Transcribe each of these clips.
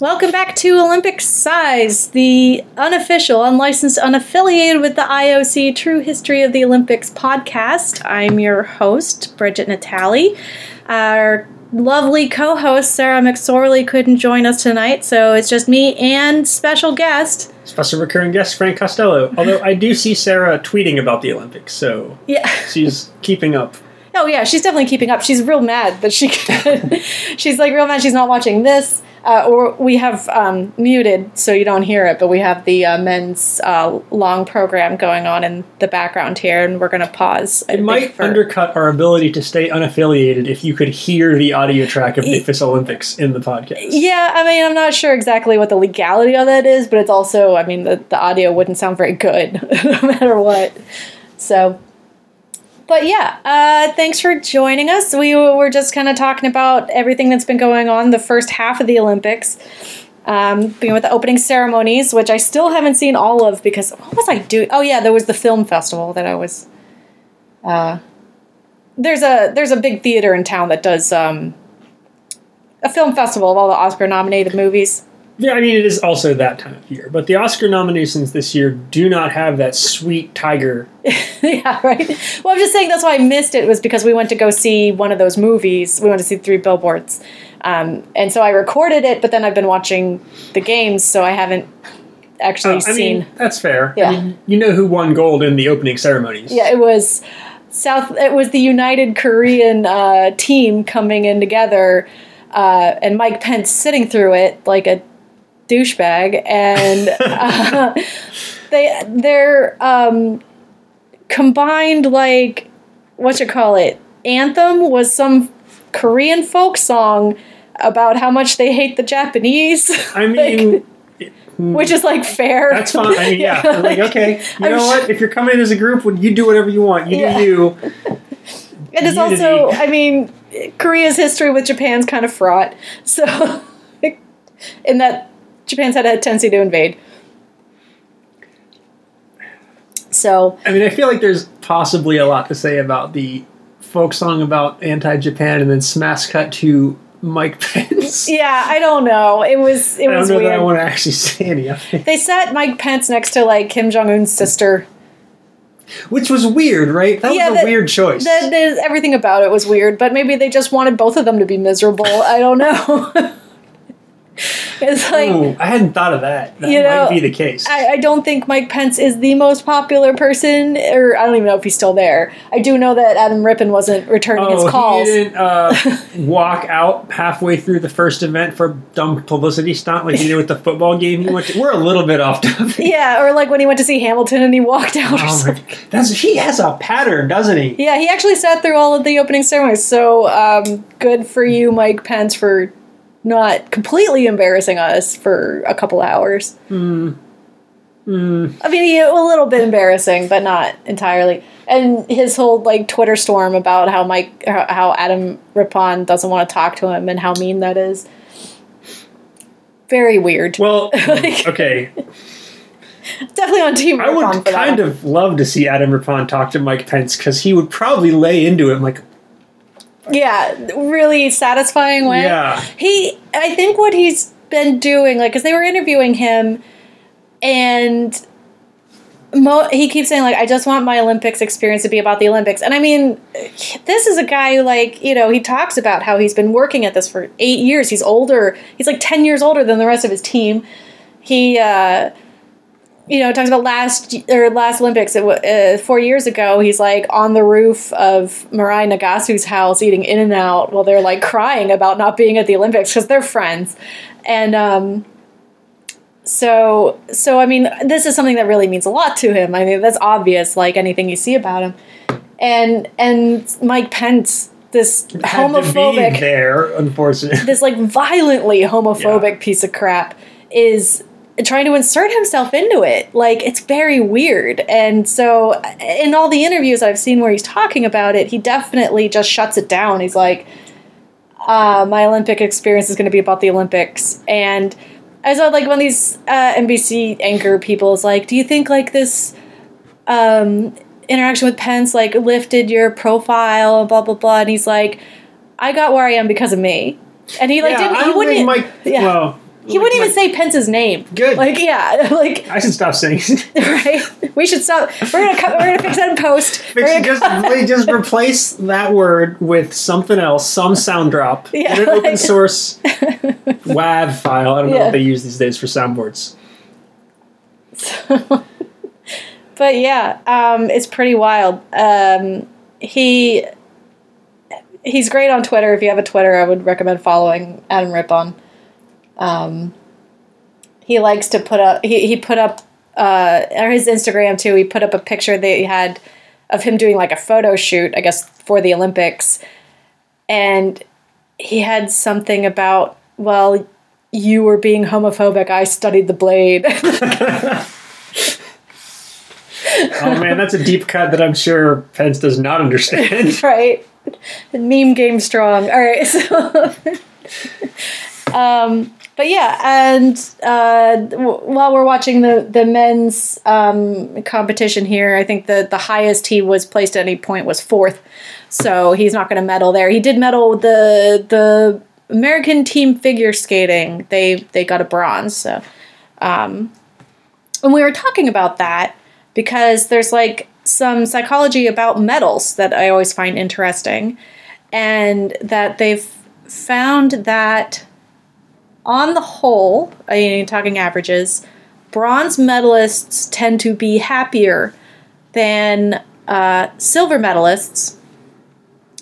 Welcome back to Olympic Size, the unofficial, unlicensed, unaffiliated with the IOC True History of the Olympics podcast. I'm your host, Bridget Natali. Our lovely co host, Sarah McSorley, couldn't join us tonight, so it's just me and special guest. Special recurring guest, Frank Costello. Although I do see Sarah tweeting about the Olympics, so Yeah. she's keeping up. Oh yeah, she's definitely keeping up. She's real mad that she she's like real mad she's not watching this. Uh, or we have um, muted so you don't hear it, but we have the uh, men's uh, long program going on in the background here, and we're going to pause. I It might for- undercut our ability to stay unaffiliated if you could hear the audio track of the FIS Olympics in the podcast. Yeah, I mean, I'm not sure exactly what the legality of that is, but it's also, I mean, the, the audio wouldn't sound very good no matter what. So, but yeah, uh, thanks for joining us. We were just kind of talking about everything that's been going on the first half of the Olympics. Um, beginning with the opening ceremonies, which I still haven't seen all of because what was I doing? Oh yeah, there was the film festival that I was. Uh, there's a there's a big theater in town that does um, a film festival of all the Oscar nominated movies. Yeah, I mean, it is also that time of year, but the Oscar nominations this year do not have that sweet tiger. yeah, right. Well, I'm just saying that's why I missed it was because we went to go see one of those movies. We went to see Three Billboards, um, and so I recorded it. But then I've been watching the games, so I haven't actually Uh, I seen. mean, that's fair. Yeah. I mean, you know who won gold in the opening ceremonies. yeah, it was South. It was the United Korean uh, team coming in together, uh, and Mike Pence sitting through it like a douchebag, and uh, they're um, combined like what you call it anthem was some Korean folk song about how much they hate the Japanese. I mean, which is like fair. that's fine. I mean, yeah. Yeah, like, okay, you I'm know sure- what? If you're coming in as a group, well, you do whatever you want. You Yeah. do you. It is Unity. also, I mean, Korea's history with Japan's kind of fraught. So, in that Japan's had a tendency to invade. So, I mean, I feel like there's possibly a lot to say about the folk song about anti-Japan, and then smash cut to Mike Pence. yeah, I don't know. It was it was weird. I don't was know that I want to actually say any of it. They set Mike Pence next to like Kim Jong Un's sister. Which was weird, right? That Yeah, was a that- weird choice. The, the, everything about it was weird, but maybe they just wanted both of them to be miserable. I don't know. it's like Ooh, I hadn't thought of that. That You know, might be the case. I, I don't think Mike Pence is the most popular person, or I don't even know if he's still there. I do know that Adam Rippon wasn't returning his oh, calls. he didn't uh, walk out halfway through the first event for dumb publicity stunt like he did with the football game he went to. We're a little bit off topic. Yeah, or like when he went to see Hamilton and he walked out or Oh something. my, that's he has a pattern, doesn't he? Yeah, he actually sat through all of the opening ceremonies. So um, good for you, Mike Pence, for not completely embarrassing us for a couple hours. Hmm. I mean, a little bit embarrassing, but not entirely. And his whole like Twitter storm about how Mike, how Adam Rippon doesn't want to talk to him and how mean that is. Very weird. Well, Like- okay. Definitely on Team I Rippon would that kind one. of love to see Adam Rippon talk to Mike Pence because he would probably lay into him like, Yeah, really satisfying way. Yeah. He, I think what he's been doing, like, because they were interviewing him, and mo- he keeps saying, like, I just want my Olympics experience to be about the Olympics. And I mean, this is a guy who, like, you know, he talks about how he's been working at this for eight years. He's older, he's like 10 years older than the rest of his team. He, uh, you know, talks about last or last Olympics it uh, four years ago. He's like on the roof of Mirai Nagasu's house eating In and Out while they're like crying about not being at the Olympics because they're friends, and um, so so I mean, this is something that really means a lot to him. I mean, that's obvious, like anything you see about him, and and Mike Pence, this had homophobic there, unfortunately. this like violently homophobic piece of crap is trying to insert himself into it. Like it's very weird. And so in all the interviews I've seen where he's talking about it, he definitely just shuts it down. He's like, uh, my Olympic experience is going to be about the Olympics. And I saw like one of these uh, NBC anchor people is like, do you think like this um, interaction with Pence like lifted your profile and blah blah blah? And he's like, I got where I am because of me. And he like yeah, didn't. I He wouldn't. Mike. yeah. Well, He wouldn't even say Pence's name. Good. Like, yeah, like I should stop saying. right. We should stop. We're gonna cut, we're gonna fix that in post. We're Fix just, cut- just replace that word with something else, some sound drop Yeah, in an open like- source WAV file. I don't know Yeah. what they use these days for soundboards. but yeah, um, it's pretty wild. Um, he he's great on Twitter. If you have a Twitter, I would recommend following Adam Rippon. Um, he likes to put up. He he put up uh, or his Instagram too. He put up a picture that he had of him doing like a photo shoot, I guess, for the Olympics, and he had something about well. You were being homophobic. I studied the blade. Oh man, that's a deep cut that I'm sure Pence does not understand. right? Meme game strong. All right, so um, but yeah, and uh, w- while we're watching the the men's um, competition here, I think the the highest he was placed at any point was fourth, so he's not going to medal there. He did medal with the the American team figure skating. They they got a bronze. So, um, and we were talking about that because there's like some psychology about medals that I always find interesting, and that they've found that on the whole, I mean, talking averages, bronze medalists tend to be happier than uh, silver medalists.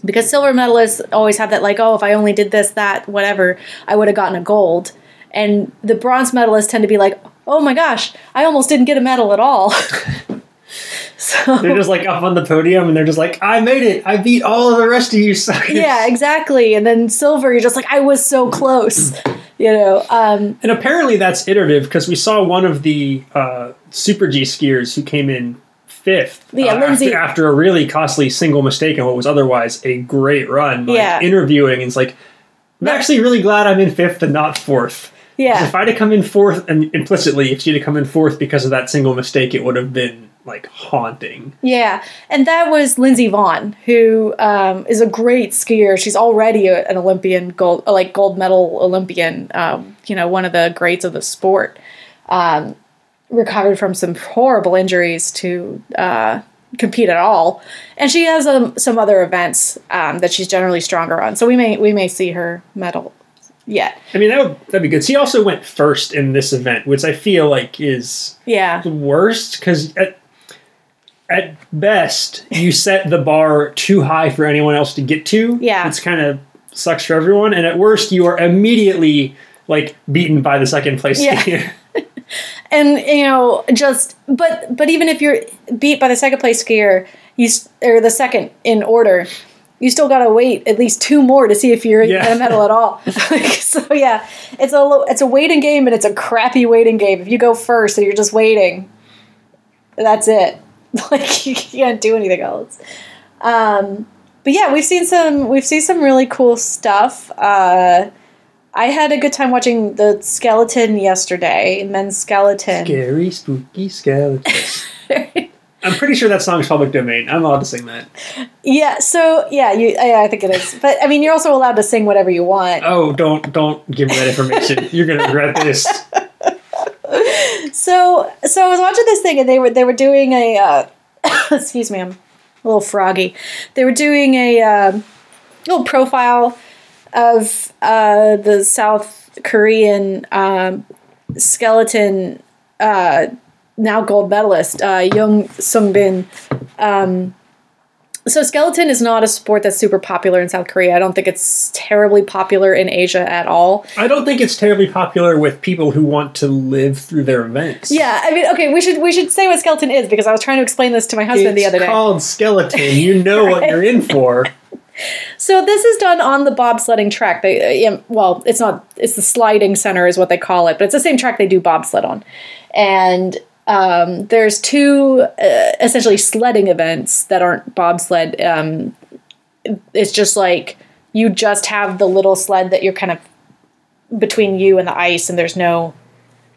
Because silver medalists always have that like oh if i only did this that whatever i would have gotten a gold. And the bronze medalists tend to be like oh my gosh i almost didn't get a medal at all. So they're just like up on the podium and they're just like, I made it. I beat all of the rest of you suckers. yeah exactly. And then silver you're just like i was so close you know um And apparently that's iterative because we saw one of the uh, Super G skiers who came in fifth. Yeah, uh, Lindsay- After, after a really costly single mistake in what was otherwise a great run. Like, Yeah. Interviewing, and it's like, I'm actually really glad I'm in fifth and not fourth. yeah If I'd have come in fourth, and implicitly, if she'd have come in fourth because of that single mistake, it would have been like haunting. Yeah, and that was Lindsey Vonn, who um, is a great skier. She's already a, an Olympian gold, like gold medal Olympian. Um, you know, one of the greats of the sport. Um, recovered from some horrible injuries to uh, compete at all, and she has um, some other events um, that she's generally stronger on. So we may we may see her medal yet. I mean, that would that'd be good. She also went first in this event, which I feel like is Yeah, the worst because at, best you set the bar too high for anyone else to get to. Yeah. it's kind of sucks for everyone, and at worst you are immediately like beaten by the second place Yeah. skier. and you know just but but even if you're beat by the second place skier you or the second in order you still gotta wait at least two more to see if you're Yeah. gonna medal at all so yeah it's a it's a waiting game and it's a crappy waiting game if you go first and you're just waiting that's it like you can't do anything else um but yeah we've seen some we've seen some really cool stuff uh I had a good time watching the skeleton yesterday, men's skeleton. Scary, spooky skeletons. I'm pretty sure that song's public domain. I'm allowed to sing that. Yeah, so yeah, you yeah, I think it is. But I mean, you're also allowed to sing whatever you want. Oh, don't don't give me that information. You're gonna regret this. So so I was watching this thing and they were they were doing a uh, excuse me, I'm a little froggy. They were doing a um, little profile of uh, the South Korean um, skeleton uh, now gold medalist uh, Young Sung Bin. Um, so skeleton is not a sport that's super popular in South Korea. I don't think it's terribly popular in Asia at all. I don't think it's terribly popular with people who want to live through their events. Yeah, I mean, okay, we should we should say what skeleton is because I was trying to explain this to my husband it's the other day. It's called skeleton. You know what you're in for. So this is done on the bobsledding track. They, uh, well, it's not. It's the sliding center is what they call it, but it's the same track they do bobsled on. And um, there's two uh, essentially sledding events that aren't bobsled. Um, it's just like you just have the little sled that you're kind of between you and the ice, and there's no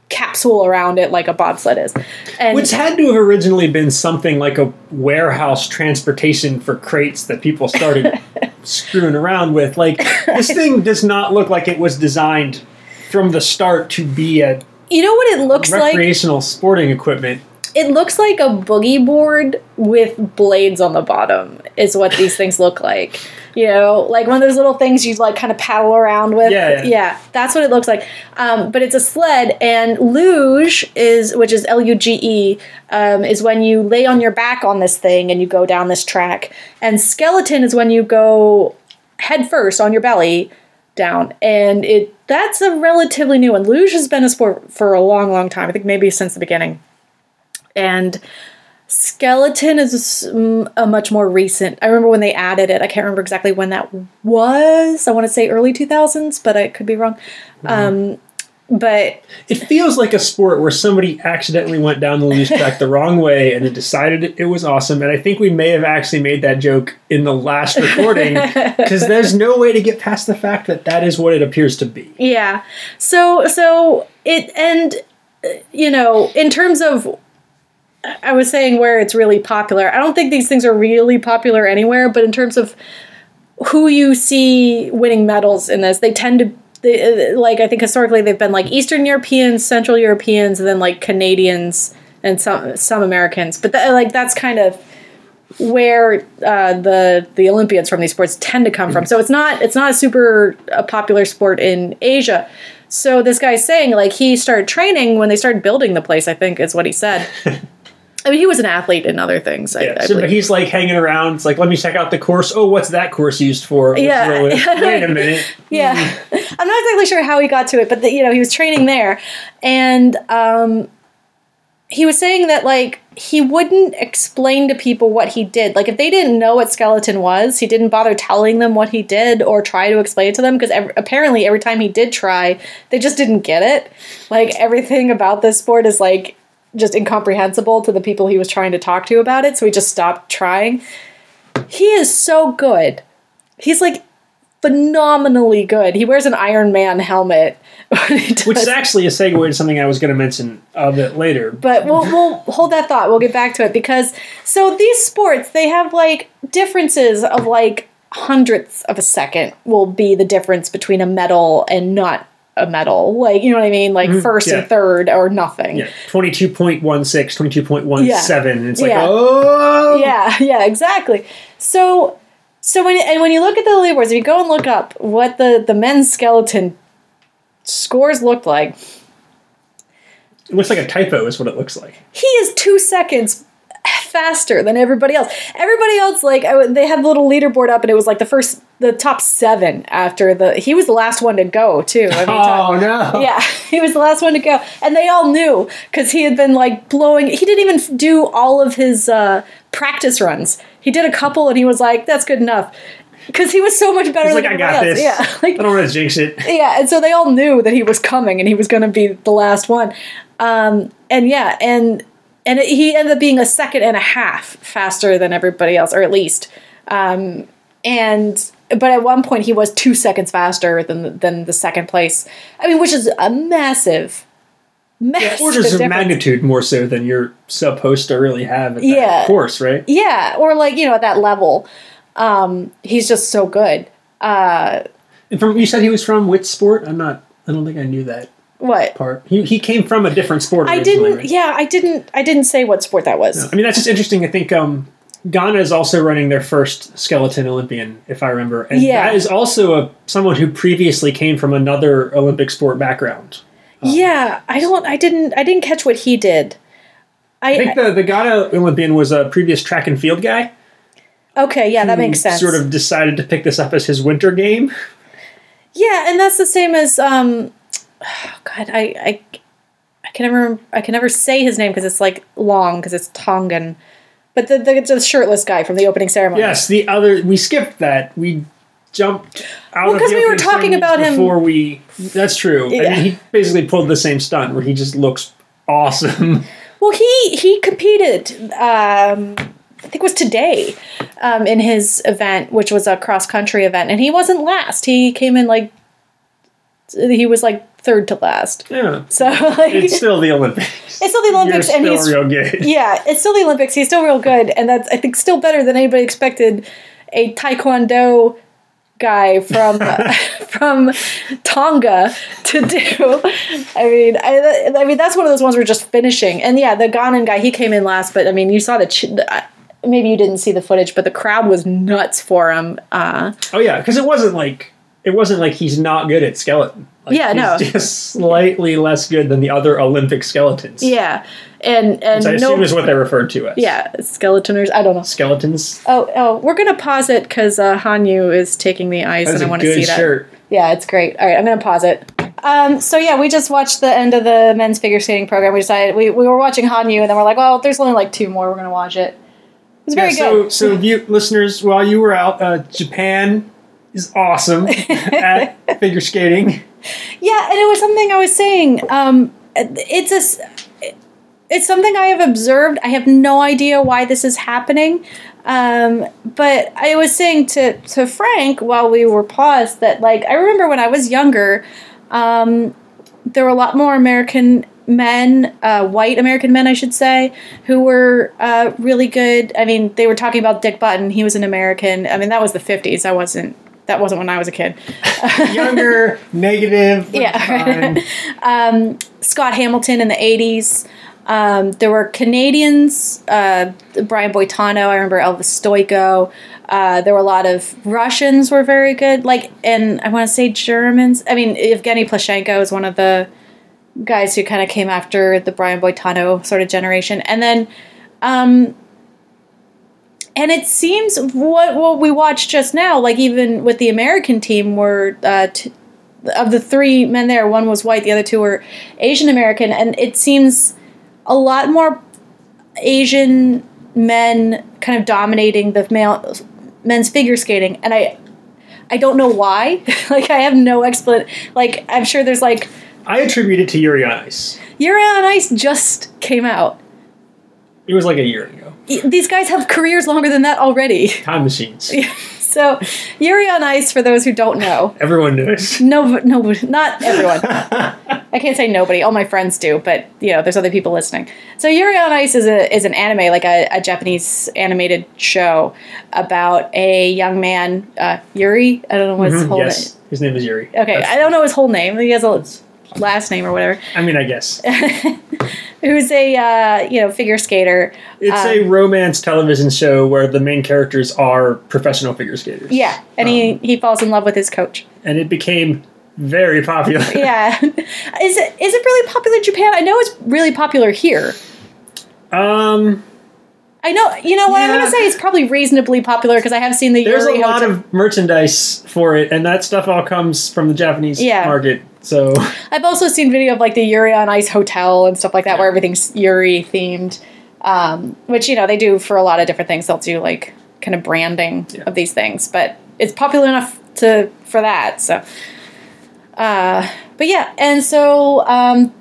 capsule around it like a bobsled is. And Which had to have originally been something like a warehouse transportation for crates that people started screwing around with. Like, this thing does not look like it was designed from the start to be a You know what it looks like? recreational sporting equipment. It looks like a boogie board with blades on the bottom. Is what these things look like. You know, like one of those little things you like kind of paddle around with. Yeah, yeah. that's what it looks like. Um, but it's a sled, and luge is, which is L U G E, um, is when you lay on your back on this thing and you go down this track. And skeleton is when you go head first on your belly down and it that's a relatively new one. Luge has been a sport for a long long time i think maybe since the beginning. And skeleton is mm, a much more recent i remember when they added it i can't remember exactly when that was. I want to say early 2000s but i could be wrong. Um, but It feels like a sport where somebody accidentally went down the luge track the wrong way and then decided it- was awesome. And I think we may have actually made that joke in the last recording because there's no way to get past the fact that that is what it appears to be. Yeah. So so it and you know, in terms of I was saying where it's really popular. I don't think these things are really popular anywhere, but in terms of who you see winning medals in this, they tend to they, uh, like I think historically they've been like Eastern Europeans, Central Europeans, and then like Canadians and some some Americans. But that, like that's kind of where uh, the the Olympians from these sports tend to come from. So it's not it's not a super uh, popular sport in Asia. So this guy's saying like he started training when they started building the place. I think is what he said. I mean, he was an athlete in other things. I, Yeah, I so believe. he's like hanging around. It's like, let me check out the course. Oh, what's that course used for? Let's Yeah. Wait a minute. Yeah, I'm not exactly sure how he got to it, but the, you know he was training there, and um, he was saying that like he wouldn't explain to people what he did. Like if they didn't know what skeleton was, he didn't bother telling them what he did or try to explain it to them because ev- apparently every time he did try, they just didn't get it. Like everything about this sport is like just incomprehensible to the people he was trying to talk to about it, so he just stopped trying. He is so good. He's like phenomenally good. He wears an Iron Man helmet. Which is actually a segue to something I was going to mention a bit later. but we'll we'll hold that thought. We'll get back to it because so these sports they have like differences of like hundredths of a second will be the difference between a medal and not a medal. Like you know what I mean? Like first Mm-hmm. yeah. and third or nothing. Yeah, 22.16, 22.17. It's like, Yeah. oh! yeah, yeah, exactly. So, so when and when you look at the leaderboards, if you go and look up what the the men's skeleton scores looked like, It looks like a typo, is what it looks like. he is two seconds faster than everybody else. Everybody else, like I they had the little leaderboard up, and it was like the first, the top seven after the. He was the last one to go too. I mean, Oh, no. yeah, he was the last one to go, and they all knew because he had been like blowing. He didn't even do all of his uh, practice runs. He did a couple, and he was like, "That's good enough," because he was so much better He's than like, I got else. this. Yeah, like I don't want to jinx it. yeah, and so they all knew that he was coming and he was going to be the last one. Um, and yeah, and and it, he ended up being a second and a half faster than everybody else, or at least. Um, and but at one point he was two seconds faster than the, than the second place. I mean, which is a massive, massive Orders of difference. magnitude more so than you're supposed to really have at that Yeah. course, right? Yeah, or like you know at that level, um, he's just so good. Uh, And from you said he was from which sport? I'm not. I don't think I knew that what? part. He, he came from a different sport. I originally, didn't. right? Yeah, I didn't. I didn't say what sport that was. I mean, that's just interesting. I think um, Ghana is also running their first skeleton Olympian, if I remember, and Yeah. that is also a someone who previously came from another Olympic sport background. Yeah, I don't. I didn't. I didn't catch what he did. I, I think the the Ghana Olympian was a previous track and field guy. okay. Yeah, that makes sense. Sort of decided to pick this up as his winter game. Yeah, and that's the same as um. oh, God, I I I can never I can never say his name because it's like long because it's Tongan, but the, the the shirtless guy from the opening ceremony. Yes, the other we skipped that. We jumped out Well, of 'cause the we were talking about him- before we. That's true. I Yeah. mean, he basically pulled the same stunt where he just looks awesome. Well, he he competed. Um, I think it was today, um, in his event, which was a cross country event, and he wasn't last. He came in like he was like third to last. yeah, So like, it's still the Olympics. it's still the Olympics, You're and still he's real good. yeah, it's still the Olympics. He's still real good, and that's I think still better than anybody expected. A Taekwondo guy from from Tonga to do. I mean, I, I mean that's one of those ones we're just finishing. And yeah, the Ghanan guy he came in last, but I mean you saw the. Ch- maybe you didn't see the footage, but the crowd was nuts for him. Uh, oh yeah, because it wasn't like it wasn't like he's not good at skeleton. Like, yeah, no, just slightly less good than the other Olympic skeletons. Yeah, and and Which I assume is what they're referred to as. Yeah, skeletoners. I don't know. Skeletons. Oh, oh, we're gonna pause it because uh, Hanyu is taking the ice, and I want to good see that. shirt. Yeah, it's great. All right, I'm gonna pause it. Um, so yeah, we just watched the end of the men's figure skating program. We decided we, we were watching Hanyu, and then we're like, well, there's only like two more. We're gonna watch it. It was very yeah, good. So, so you listeners, while you were out, uh, Japan is awesome at figure skating. Yeah, and it was something I was saying. Um, it's a, it's something I have observed. I have no idea why this is happening. Um, but I was saying to to Frank while we were paused that like I remember when I was younger, um, there were a lot more American men, uh, white American men, I should say, who were uh, really good. I mean, they were talking about Dick Button. He was an American. I mean, that was the '50s. I wasn't. That wasn't when I was a kid. Younger, negative. Yeah. um, Scott Hamilton in the 80s. Um, there were Canadians, uh, Brian Boitano, I remember Elvis Stojko. Uh, there were a lot of Russians were very good. Like, and I want to say Germans. I mean, Evgeni Plushenko is one of the guys who kind of came after the Brian Boitano sort of generation. And then, um, and it seems what what we watched just now, like even with the American team, were uh, t- of the three men there, one was white, the other two were Asian American, and it seems a lot more Asian men kind of dominating the male men's figure skating, and I I don't know why. like I have no explanation. Like I'm sure there's like I attribute it to Yuri on Ice. Yuri on Ice just came out. It was like a year ago. These guys have careers longer than that already. Time machines. So Yuri on Ice, for those who don't know, Everyone knows. no, no, not everyone. I can't say nobody. All my friends do, but you know, there's other people listening. So Yuri on Ice is a is an anime, like a, a Japanese animated show about a young man, uh, Yuri. I don't know what his Mhm, whole yes, his name is Yuri. Okay, That's- I don't know his whole name. He has a last name or whatever. I mean, I guess Who's a uh, you know figure skater? it's Um, a romance television show where the main characters are professional figure skaters. Yeah, and Um, he he falls in love with his coach. and it became very popular. Yeah, is it is it really popular in Japan? I know it's really popular here. um, I know, you know what I'm going to say. It's probably reasonably popular because I have seen the there's Yuri a lot Hotel. of merchandise for it, and that stuff all comes from the Japanese Yeah. market. So I've also seen video of like the Yuri on Ice hotel and stuff like that, where everything's Yuri themed. Um, which you know they do for a lot of different things. They'll do like kind of branding Yeah. of these things, but it's popular enough to for that. So, uh, but yeah, and so um,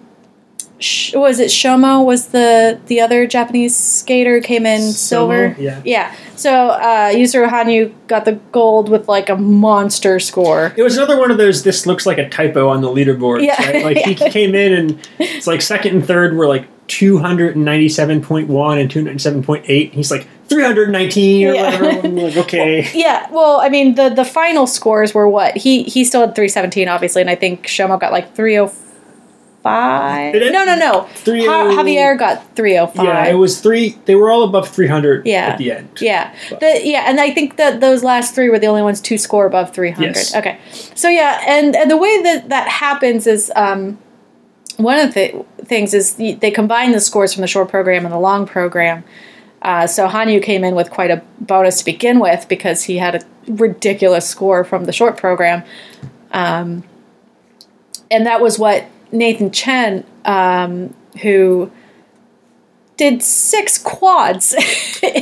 was it Shoma was the the other Japanese skater came in silver? yeah. Yeah. So uh, Yuzuru Hanyu got the gold with like a monster score. It was another one of those. This looks like a typo on the leaderboard. Yeah. right? Like he came in and it's like second and third were like two hundred and ninety seven point one and two ninety seven point eight. He's like three hundred nineteen or Yeah. whatever. Like okay. Yeah, well, I mean, the the final scores were what he he still had three seventeen, obviously, and I think Shoma got like three oh five. No, no, no. 30 Ja- Javier got three oh five. Yeah, it was three. They were all above three hundred. Yeah. at the end. Yeah, the, yeah, and I think that those last three were the only ones to score above three hundred. Yes. Okay, so yeah, and and the way that that happens is um, one of the things is they combine the scores from the short program and the long program. Uh, so Hanyu came in with quite a bonus to begin with because he had a ridiculous score from the short program, um, and that was what Nathan Chen, um, who did six quads.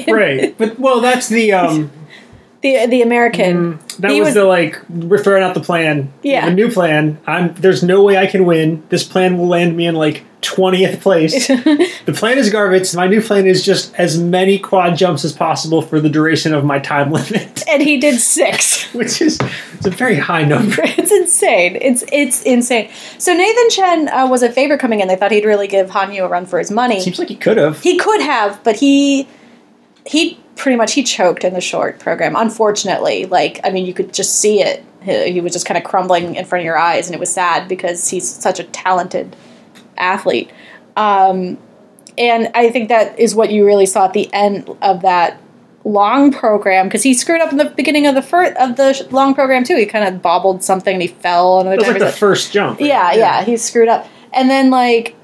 Right, but well, that's the um. the the American. That was, was- the like we're throwing out the plan. Yeah. the new plan. I'm there's no way I can win. This plan will land me in like twentieth place. the plan is garbage. My new plan is just as many quad jumps as possible for the duration of my time limit, and he did six. which is it's a very high number. It's insane. It's it's insane. So Nathan Chen uh, was a favorite coming in. They thought he'd really give Hanyu a run for his money. Seems like he could have. He could have, but he he pretty much he choked in the short program. Unfortunately, like I mean, you could just see it. He, he was just kind of crumbling in front of your eyes, and it was sad because he's such a talented athlete. Um, and I think that is what you really saw at the end of that long program because he screwed up in the beginning of the first of the sh- long program too. He kind of bobbled something and he fell another It was like the first jump. right? yeah, yeah, he screwed up, and then like,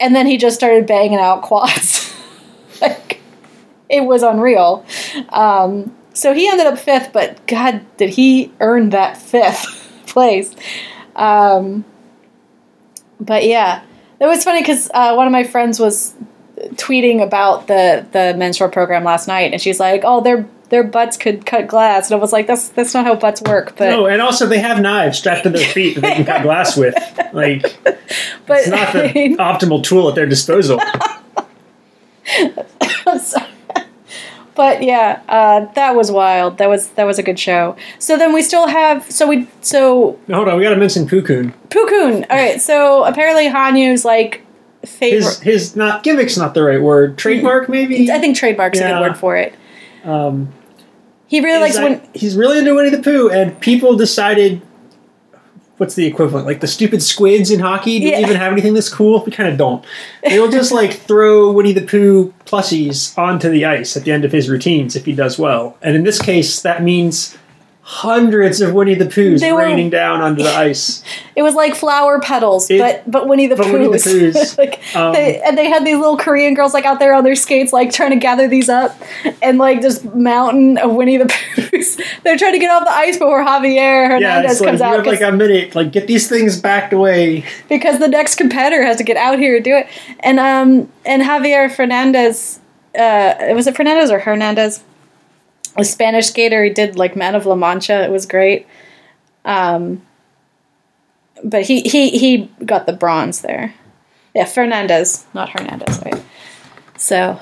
and then he just started banging out quads. like, it was unreal. Um, so he ended up fifth, but God, did he earn that fifth place? Um, but yeah, it was funny because uh, one of my friends was tweeting about the the men's short program last night, and she's like, "Oh, their their butts could cut glass," and I was like, "That's that's not how butts work." But No, and also they have knives strapped to their feet that they can cut glass with. Like but it's not the I mean- optimal tool at their disposal. Sorry. But yeah, uh, that was wild. That was that was a good show. So then we still have so we so Now, hold on, we got to mention Pukun. Pukun. All right, so apparently Hanyu's like favorite. His his not gimmick's not the right word. Trademark maybe. I think trademark's a good word for it. Um, He really likes when he's really into Winnie the Pooh, and people decided. What's the equivalent? Like the stupid squids in hockey? Do Yeah. we even have anything this cool? We kind of don't. They'll just like throw Winnie the Pooh plushies onto the ice at the end of his routines if he does well. And in this case, that means hundreds of Winnie the Poohs They were- raining down onto the ice. it was like flower petals, It- but but Winnie the but Winnie the Poohs. Poohs. like Um, they, and they had these little Korean girls like out there on their skates, like trying to gather these up, and like this mountain of Winnie the Poohs. They're trying to get off the ice before Javier Yeah, Hernandez like comes you out. have 'cause- like a minute. Like get these things backed away. because the next competitor has to get out here and do it. And um and Javier Fernandez, uh, was it Fernandez or Hernandez? A Spanish skater. He did like Man of La Mancha. It was great. Um, but he he he got the bronze there. Yeah, Fernandez, not Hernandez, right? So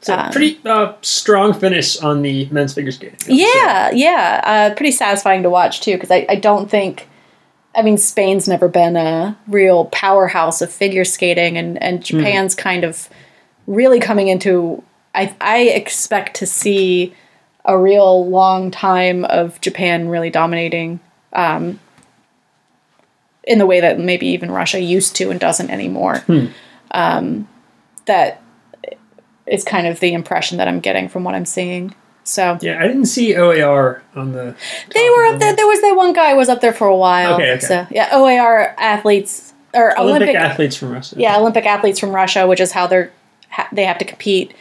So Um, pretty uh, strong finish on the men's figure skating. Would say. yeah, yeah, uh, pretty satisfying to watch too. Because I, I don't think, I mean, Spain's never been a real powerhouse of figure skating, and and Japan's kind of really coming into. I I expect to see a real long time of Japan really dominating. Um, in the way that maybe even Russia used to and doesn't anymore. Um, that is kind of the impression that I'm getting from what I'm seeing. So Yeah, I didn't see OAR on the. they were up there. There was that one guy was up there for a while. Okay, okay. So yeah, OAR athletes or Olympic, Olympic, athletes from Russia. yeah, Olympic athletes from Russia, which is how they're ha- they have to compete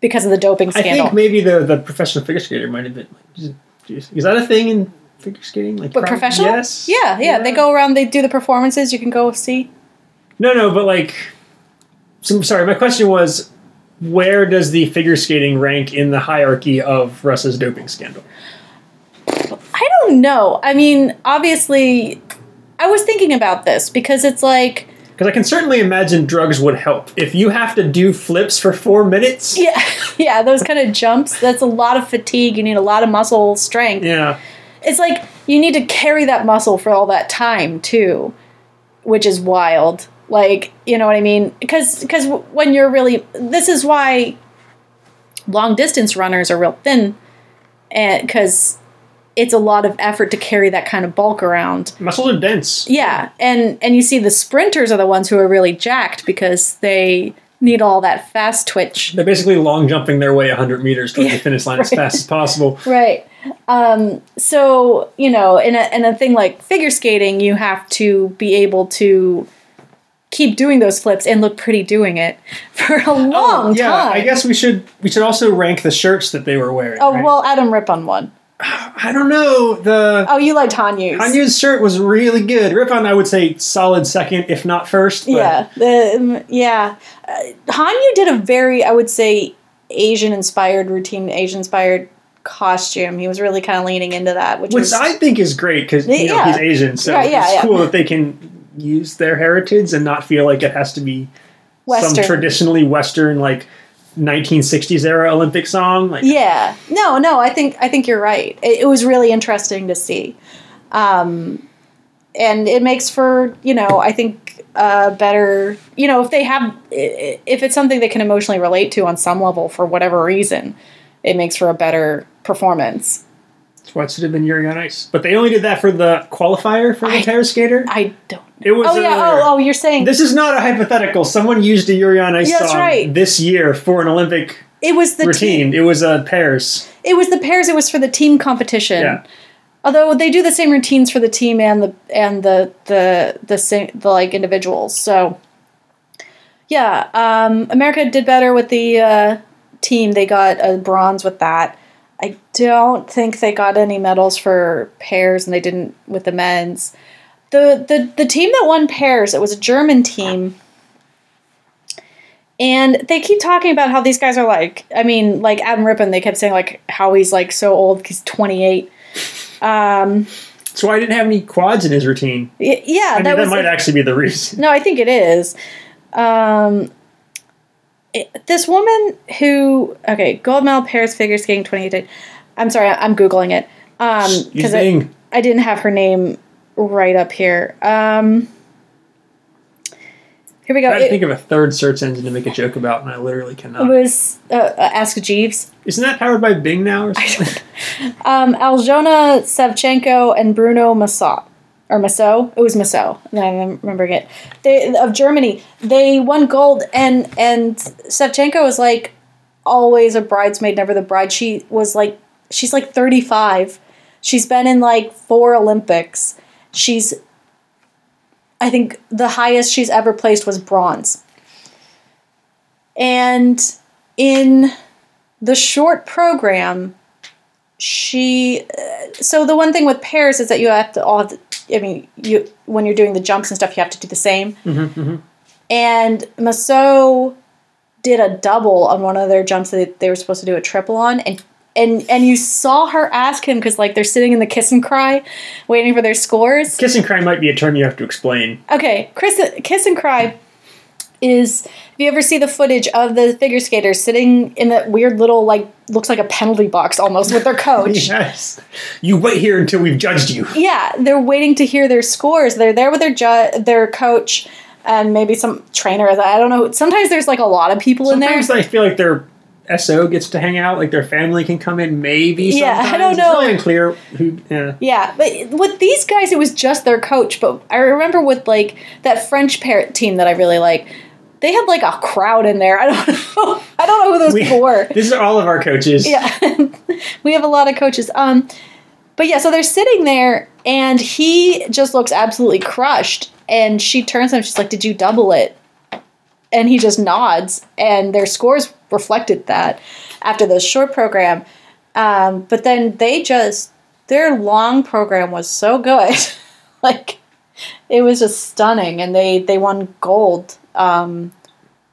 because of the doping scandal. I think maybe the the professional figure skater might have been. Like, geez, is that a thing in figure skating? Like but professional, Yes. yeah, yeah, They go around. They do the performances. You can go see. No, no, but like. So, sorry, my question was, where does the figure skating rank in the hierarchy of Russia's doping scandal? I don't know. I mean, obviously, I was thinking about this because it's like, Because I can certainly imagine drugs would help. If you have to do flips for four minutes, yeah, yeah, those kind of jumps. That's a lot of fatigue. You need a lot of muscle strength. yeah. It's like you need to carry that muscle for all that time too, which is wild. Like, you know what I mean? Because because when you're really this is why long distance runners are real thin and because it's a lot of effort to carry that kind of bulk around. Muscles are dense. Yeah, and and you see the sprinters are the ones who are really jacked because they need all that fast twitch. They're basically long jumping their way 100 meters towards the finish line as fast as possible. Right. Um, so, you know, in a, in a thing like figure skating, you have to be able to keep doing those flips and look pretty doing it for a long Oh, yeah, time. I guess we should we should also rank the shirts that they were wearing. Oh, right? well, Adam Rippon won. I don't know. The Oh, you liked Hanyu. Hanyu's. Shirt was really good. Rippon, I would say solid second, if not first. But Yeah. The, um, yeah. Uh, Hanyu did a very, I would say, Asian inspired routine, Asian inspired costume. He was really kind of leaning into that, which, Which was. I think is great because you know Yeah. he's Asian, so Right, yeah, it's yeah. cool that they can use their heritage and not feel like it has to be Western. some traditionally Western like 1960s era Olympic song. Like, Yeah. No, no, I think I think you're right. It, it was really interesting to see. Um and it makes for, you know, I think uh better, you know, if they have if it's something they can emotionally relate to on some level for whatever reason, it makes for a better performance. That's why it should have been Yuri on Ice. But they only did that for the qualifier for the I- pair skater. I don't. It was. Oh yeah. uh, Oh oh, you're saying This is not a hypothetical. Someone used a Yuri on Ice Yeah, song right. this year for an Olympic it was the routine. team. It was uh, pairs. It was the pairs. It was for the team competition. Yeah. Although they do the same routines for the team and the and the the the same the like individuals. So yeah, um, America did better with the uh, team. They got a bronze with that. I don't think they got any medals for pairs, and they didn't with the men's. the the The team that won pairs, it was a German team, and they keep talking about how these guys are like. I mean, like Adam Rippon, they kept saying like how he's like so old. He's twenty eight. Um, That's why I didn't have any quads in his routine. y- yeah, I mean, that that, might actually be the reason. No, I think it is. Um, it- this woman who okay, gold medal Paris figure skating 2018. I'm sorry, I'm googling it um because I. I didn't have her name right up here. Um, here we go. I to It, think of a third search engine to make a joke about, and I literally it cannot. was uh, uh, Ask Jeeves. Isn't that powered by Bing now or something? Um, Aljona Savchenko and Bruno Massot. Or Massot. It was Massot. I'm remembering it. They of Germany. They won gold and and Savchenko was like always a bridesmaid, never the bride. She was like she's like 35. She's been in like four Olympics. She's I think the highest she's ever placed was bronze. And in the short program, she so the one thing with pairs is that you have to all have to, I mean you when you're doing the jumps and stuff you have to do the same. Mm-hmm, mm-hmm. And Massot did a double on one of their jumps that they were supposed to do a triple on and and and you saw her ask him because like they're sitting in the kiss and cry waiting for their scores Kiss and cry might be a term you have to explain. Okay, Chris, Kiss and Cry is. If you ever see the footage of the figure skaters sitting in that weird little like looks like a penalty box almost with their coach. Yes. You wait here until we've judged you. yeah, they're waiting to hear their scores. They're there with their ju- their coach and maybe some trainer. I don't know. Sometimes there's like a lot of people in there. Sometimes I feel like their SO gets to hang out, like their family can come in, maybe. Yeah, I don't It's know. really unclear who. Yeah. Yeah, but with these guys, it was just their coach. But I remember with like that French parrot team that I really like, they had like a crowd in there. I don't know. I don't know who those We, people were. this are all of our coaches. Yeah, we have a lot of coaches. Um, but yeah, so they're sitting there, and he just looks absolutely crushed. And she turns to him. She's like, "Did you double it?" And he just nods, and their scores reflected that after the short program. Um, but then they just their long program was so good, like it was just stunning, and they they won gold. Um,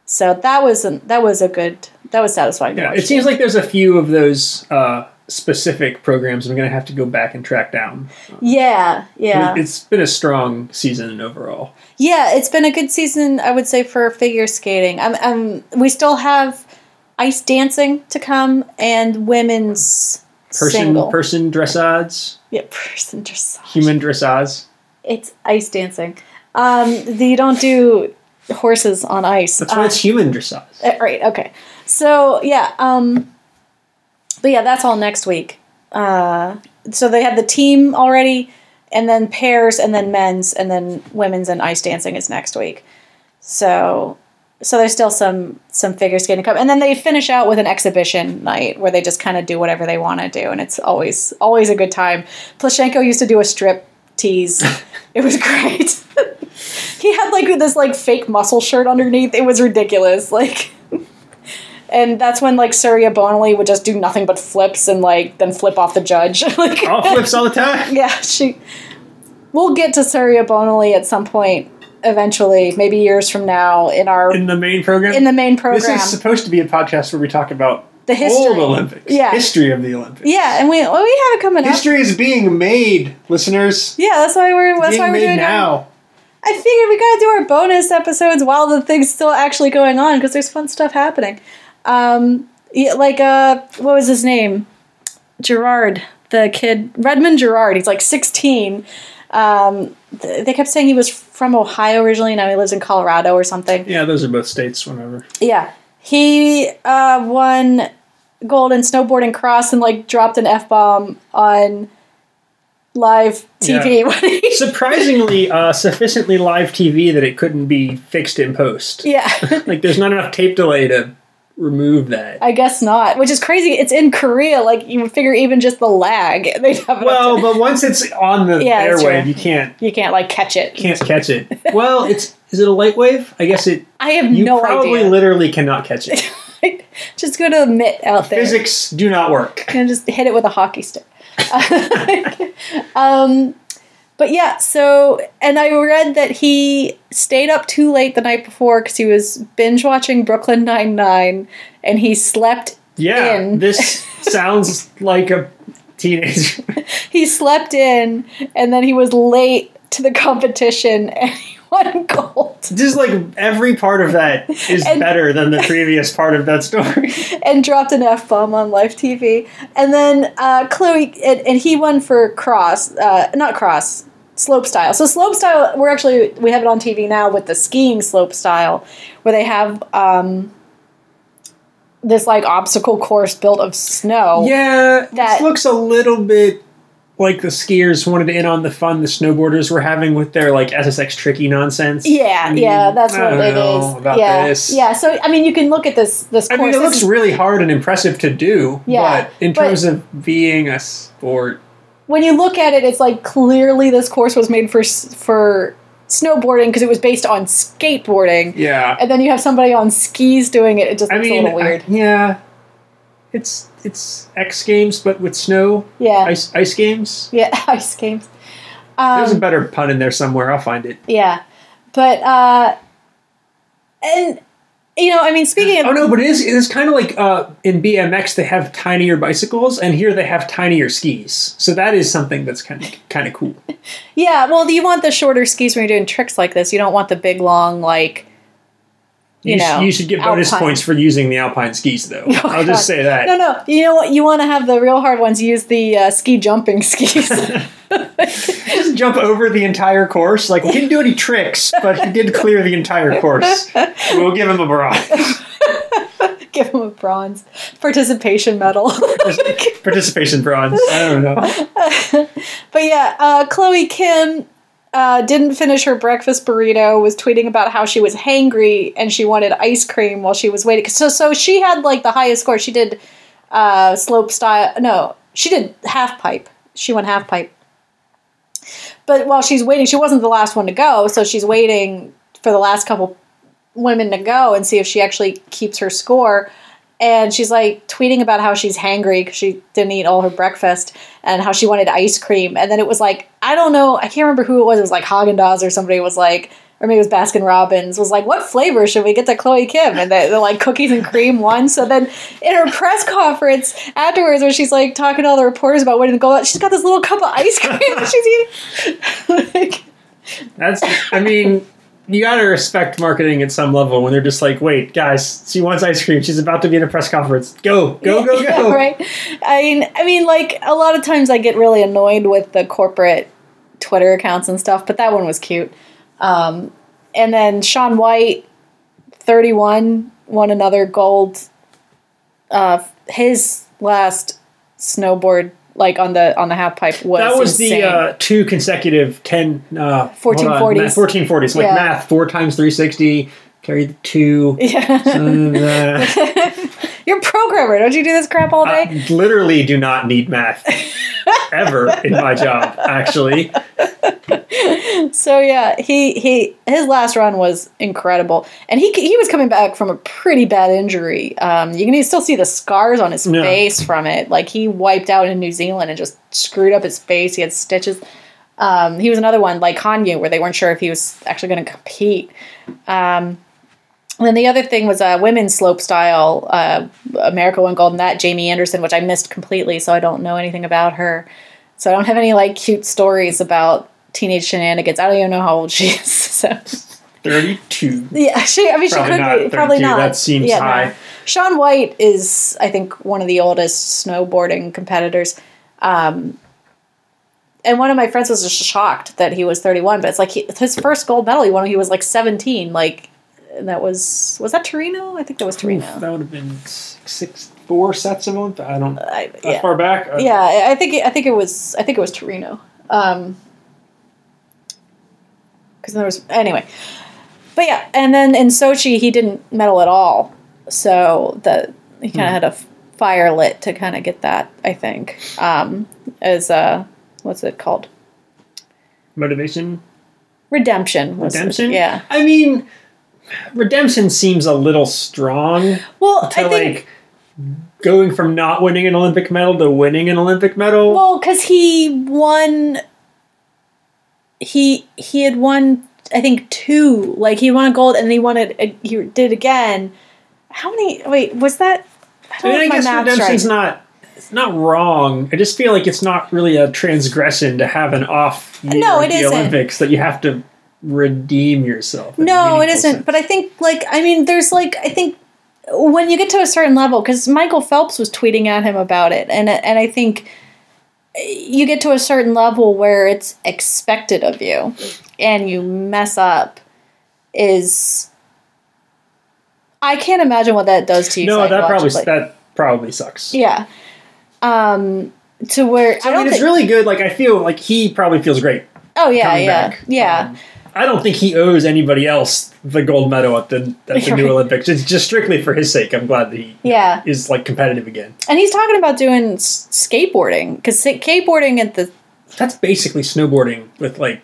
so that was a, that was a good that was satisfying. Yeah, watch. it seems like there's a few of those uh, specific programs I'm going to have to go back and track down. Yeah, yeah. It's been a strong season overall. Yeah, it's been a good season, I would say, for figure skating. Um, um, we still have ice dancing to come and women's Person single. person dressage, yeah, person dressage. human dressage. It's ice dancing. Um, you don't do horses on ice. That's why Uh, it's human dressage. Uh, right. Okay. So yeah. Um, but yeah, that's all next week. Uh, so they have the team already, and then pairs, and then men's, and then women's and ice dancing is next week. So so there's still some some figure skating to come, and then they finish out with an exhibition night where they just kind of do whatever they want to do, and it's always always a good time. Plushenko used to do a strip tease. it was great. he had like this like fake muscle shirt underneath. It was ridiculous. Like and that's when like Surya Bonaly would just do nothing but flips and like then flip off the judge. like All flips all the time. yeah, she We'll get to Surya Bonaly at some point eventually, maybe years from now in our In the main program? in the main program. This is supposed to be a podcast where we talk about The history. old Olympics. Yeah. History of the Olympics. yeah, and we well, we have it coming up. History is being made, listeners. Yeah, that's why we're that's being why we're made doing it. now. I figured we gotta do our bonus episodes while the thing's still actually going on because there's fun stuff happening. Um, yeah, like uh, what was his name? Gerard, the kid Redmond Gerard. He's like 16. Um, th- they kept saying he was from Ohio originally. Now he lives in Colorado or something. Yeah, those are both states, whatever. Yeah, he uh, won gold in snowboarding cross and like dropped an f bomb on live TV. Yeah. Surprisingly, uh, sufficiently live TV that it couldn't be fixed in post. yeah, Like, there's not enough tape delay to remove that. I guess not. Which is crazy. It's in Korea. Like you would figure, even just the lag, they'd have. Well, to- but once it's on the Yeah, airwave, you can't you can't like catch it. can't catch it. Well, it's is it a light wave? I guess it. I have You no probably idea. literally cannot catch it. just go to a mitt out there. Physics do not work. and just hit it with a hockey stick. um, but yeah, so and I read that he stayed up too late the night before because he was binge watching Brooklyn Nine Nine, and he slept. Yeah, In. this sounds like a teenager. He slept in, and then he was late to the competition, and won gold. Just like every part of that is And- better than the previous part of that story. and dropped an f bomb on live TV. And then uh, Chloe and, and he won for cross, uh, not cross, slope style. So slope style, we're actually we have it on TV now with the skiing slope style, where they have um, this like obstacle course built of snow. Yeah, That- this looks a little bit like the skiers wanted in on the fun the snowboarders were having with their like SSX tricky nonsense. Yeah, I mean, yeah, that's what it is. Yeah, this. yeah. So I mean, you can look at this this I course. mean, it looks really hard and impressive to do. Yeah, but in but- terms of being a sport, when you look at it, it's like clearly this course was made for for snowboarding because it was based on skateboarding. yeah. and then you have somebody on skis doing it. It just I looks mean, a little weird. I- yeah, it's it's X Games but with snow. yeah, Ice ice games. yeah, ice games. There's a Um, better pun in there somewhere. I'll find it. yeah, but uh, and you know, I mean, speaking of Oh no, but it is it is kind of like uh, in BMX they have tinier bicycles, and here they have tinier skis. So that is something that's kind of kind of cool. yeah, well, you want the shorter skis when you're doing tricks like this. You don't want the big long like. You sh- know, you should get bonus alpine. points for using the alpine skis, though. Oh, I'll just say that. No, no. You know what? You want to have the real hard ones. Use the uh, ski jumping skis. Just jump over the entire course. Like we didn't do any tricks, but he did clear the entire course. We'll give him a bronze. Give him a bronze participation medal. Participation bronze. I don't know. But yeah, uh, Chloe Kim uh, didn't finish her breakfast burrito. Was tweeting about how she was hangry and she wanted ice cream while she was waiting. So, so she had like the highest score. She did uh, slope style. No, she did half pipe. She went half pipe. But while she's waiting, she wasn't the last one to go. So she's waiting for the last couple women to go and see if she actually keeps her score. And she's like tweeting about how she's hangry because she didn't eat all her breakfast and how she wanted ice cream. And then it was like, I don't know, I can't remember who it was. It was like Haagen Dazs or somebody was like, or maybe it was Baskin Robbins, was like, what flavor should we get to Chloe Kim? And they- they're like, cookies and cream one. So then in her press conference afterwards, where she's like talking to all the reporters about winning the gold, she's got this little cup of ice cream that she's eating. like, That's. I mean, you gotta respect marketing at some level when they're just like, "Wait, guys, she wants ice cream. She's about to be in a press conference. Go, go, go, Yeah, go!" right. I mean, I mean, like a lot of times I get really annoyed with the corporate Twitter accounts and stuff, but that one was cute. Um, and then Shaun White, thirty-one, won another gold. Uh, his last snowboard, like on the on the half pipe, was That was insane. the uh, two consecutive ten uh, 1440s. Fourteen forties, like Yeah. math. Four times three sixty. Carry the two. yeah. and, uh, You're a programmer, don't you do this crap all day? I literally do not need math ever in my job. Actually, So yeah, he he his last run was incredible, and he he was coming back from a pretty bad injury. Um, you can still see the scars on his Yeah. face from it. Like he wiped out in New Zealand and just screwed up his face. He had stitches. Um, he was another one like Hanyu, where they weren't sure if he was actually going to compete. Um, and then the other thing was uh, women's slope style. Uh, America won gold in that. Jamie Anderson, which I missed completely, so I don't know anything about her. So I don't have any like cute stories about teenage shenanigans. I don't even know how old she is. So thirty-two. yeah, she. I mean, Probably she could not be probably not. That seems no. high. Shaun White is, I think, one of the oldest snowboarding competitors. Um, and one of my friends was just shocked that he was 31, but it's like he, his first gold medal he won when he was like 17. Like, and that was was that Torino? I think that was Torino. That would have been six, four sets of them. I don't. I, That yeah. far back. Uh, yeah, I think it, I think it was I think it was Torino. Um, because there was anyway, but yeah, and then in Sochi he didn't medal at all, so that he kind of Hmm. had a f- fire lit to kind of get that. I think um, as uh, what's it called? Motivation. Redemption. was it. Redemption. Yeah. I mean, redemption seems a little strong Well, to I think like going from not winning an Olympic medal to winning an Olympic medal. Well, because he won. He he had won, I think two. Like he won a gold, and he won it. uh, He did again. How many? Wait, was that? I I don't mean, know if guess redemption's right. not. It's not wrong. I just feel like it's not really a transgression to have an off year No, at it the isn't. Olympics that you have to redeem yourself. No, it isn't. sense. But I think, like, I mean, there's like, I think when you get to a certain level, because Michael Phelps was tweeting at him about it, and and I think you get to a certain level where it's expected of you, and you mess up, is I can't imagine what that does to you. no, that probably that probably sucks. yeah. Um, to where So, I mean, it's think. really good. Like I feel like he probably feels great oh yeah, yeah, back. yeah. Um, I don't think he owes anybody else the gold medal at the at the new Olympics. It's just strictly for his sake. I'm glad that he yeah. is like competitive again. And he's talking about doing s- skateboarding because skateboarding at the That's basically snowboarding with like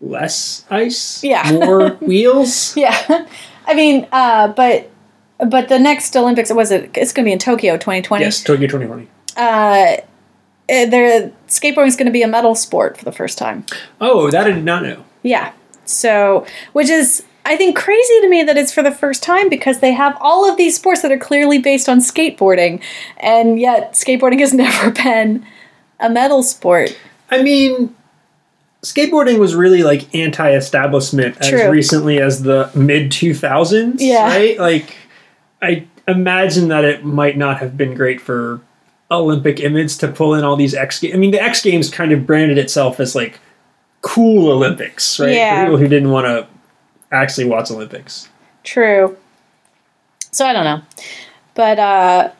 less ice, Yeah. more wheels. yeah, I mean, uh, but but the next Olympics it was it? It's going to be in Tokyo, twenty twenty. Yes, Tokyo 2020. Uh, eh, there, skateboarding is going to be a medal sport for the first time. Oh, that I did not know. Yeah, so which is I think crazy to me that it's for the first time because they have all of these sports that are clearly based on skateboarding, and yet skateboarding has never been a medal sport. I mean, skateboarding was really like anti-establishment as recently as the mid 2000s, Yeah. right? Like I imagine that it might not have been great for Olympic image to pull in all these X Games. I mean, the X Games kind of branded itself as like cool Olympics, right? Yeah. For people who didn't want to actually watch Olympics. True. So I don't know, but uh,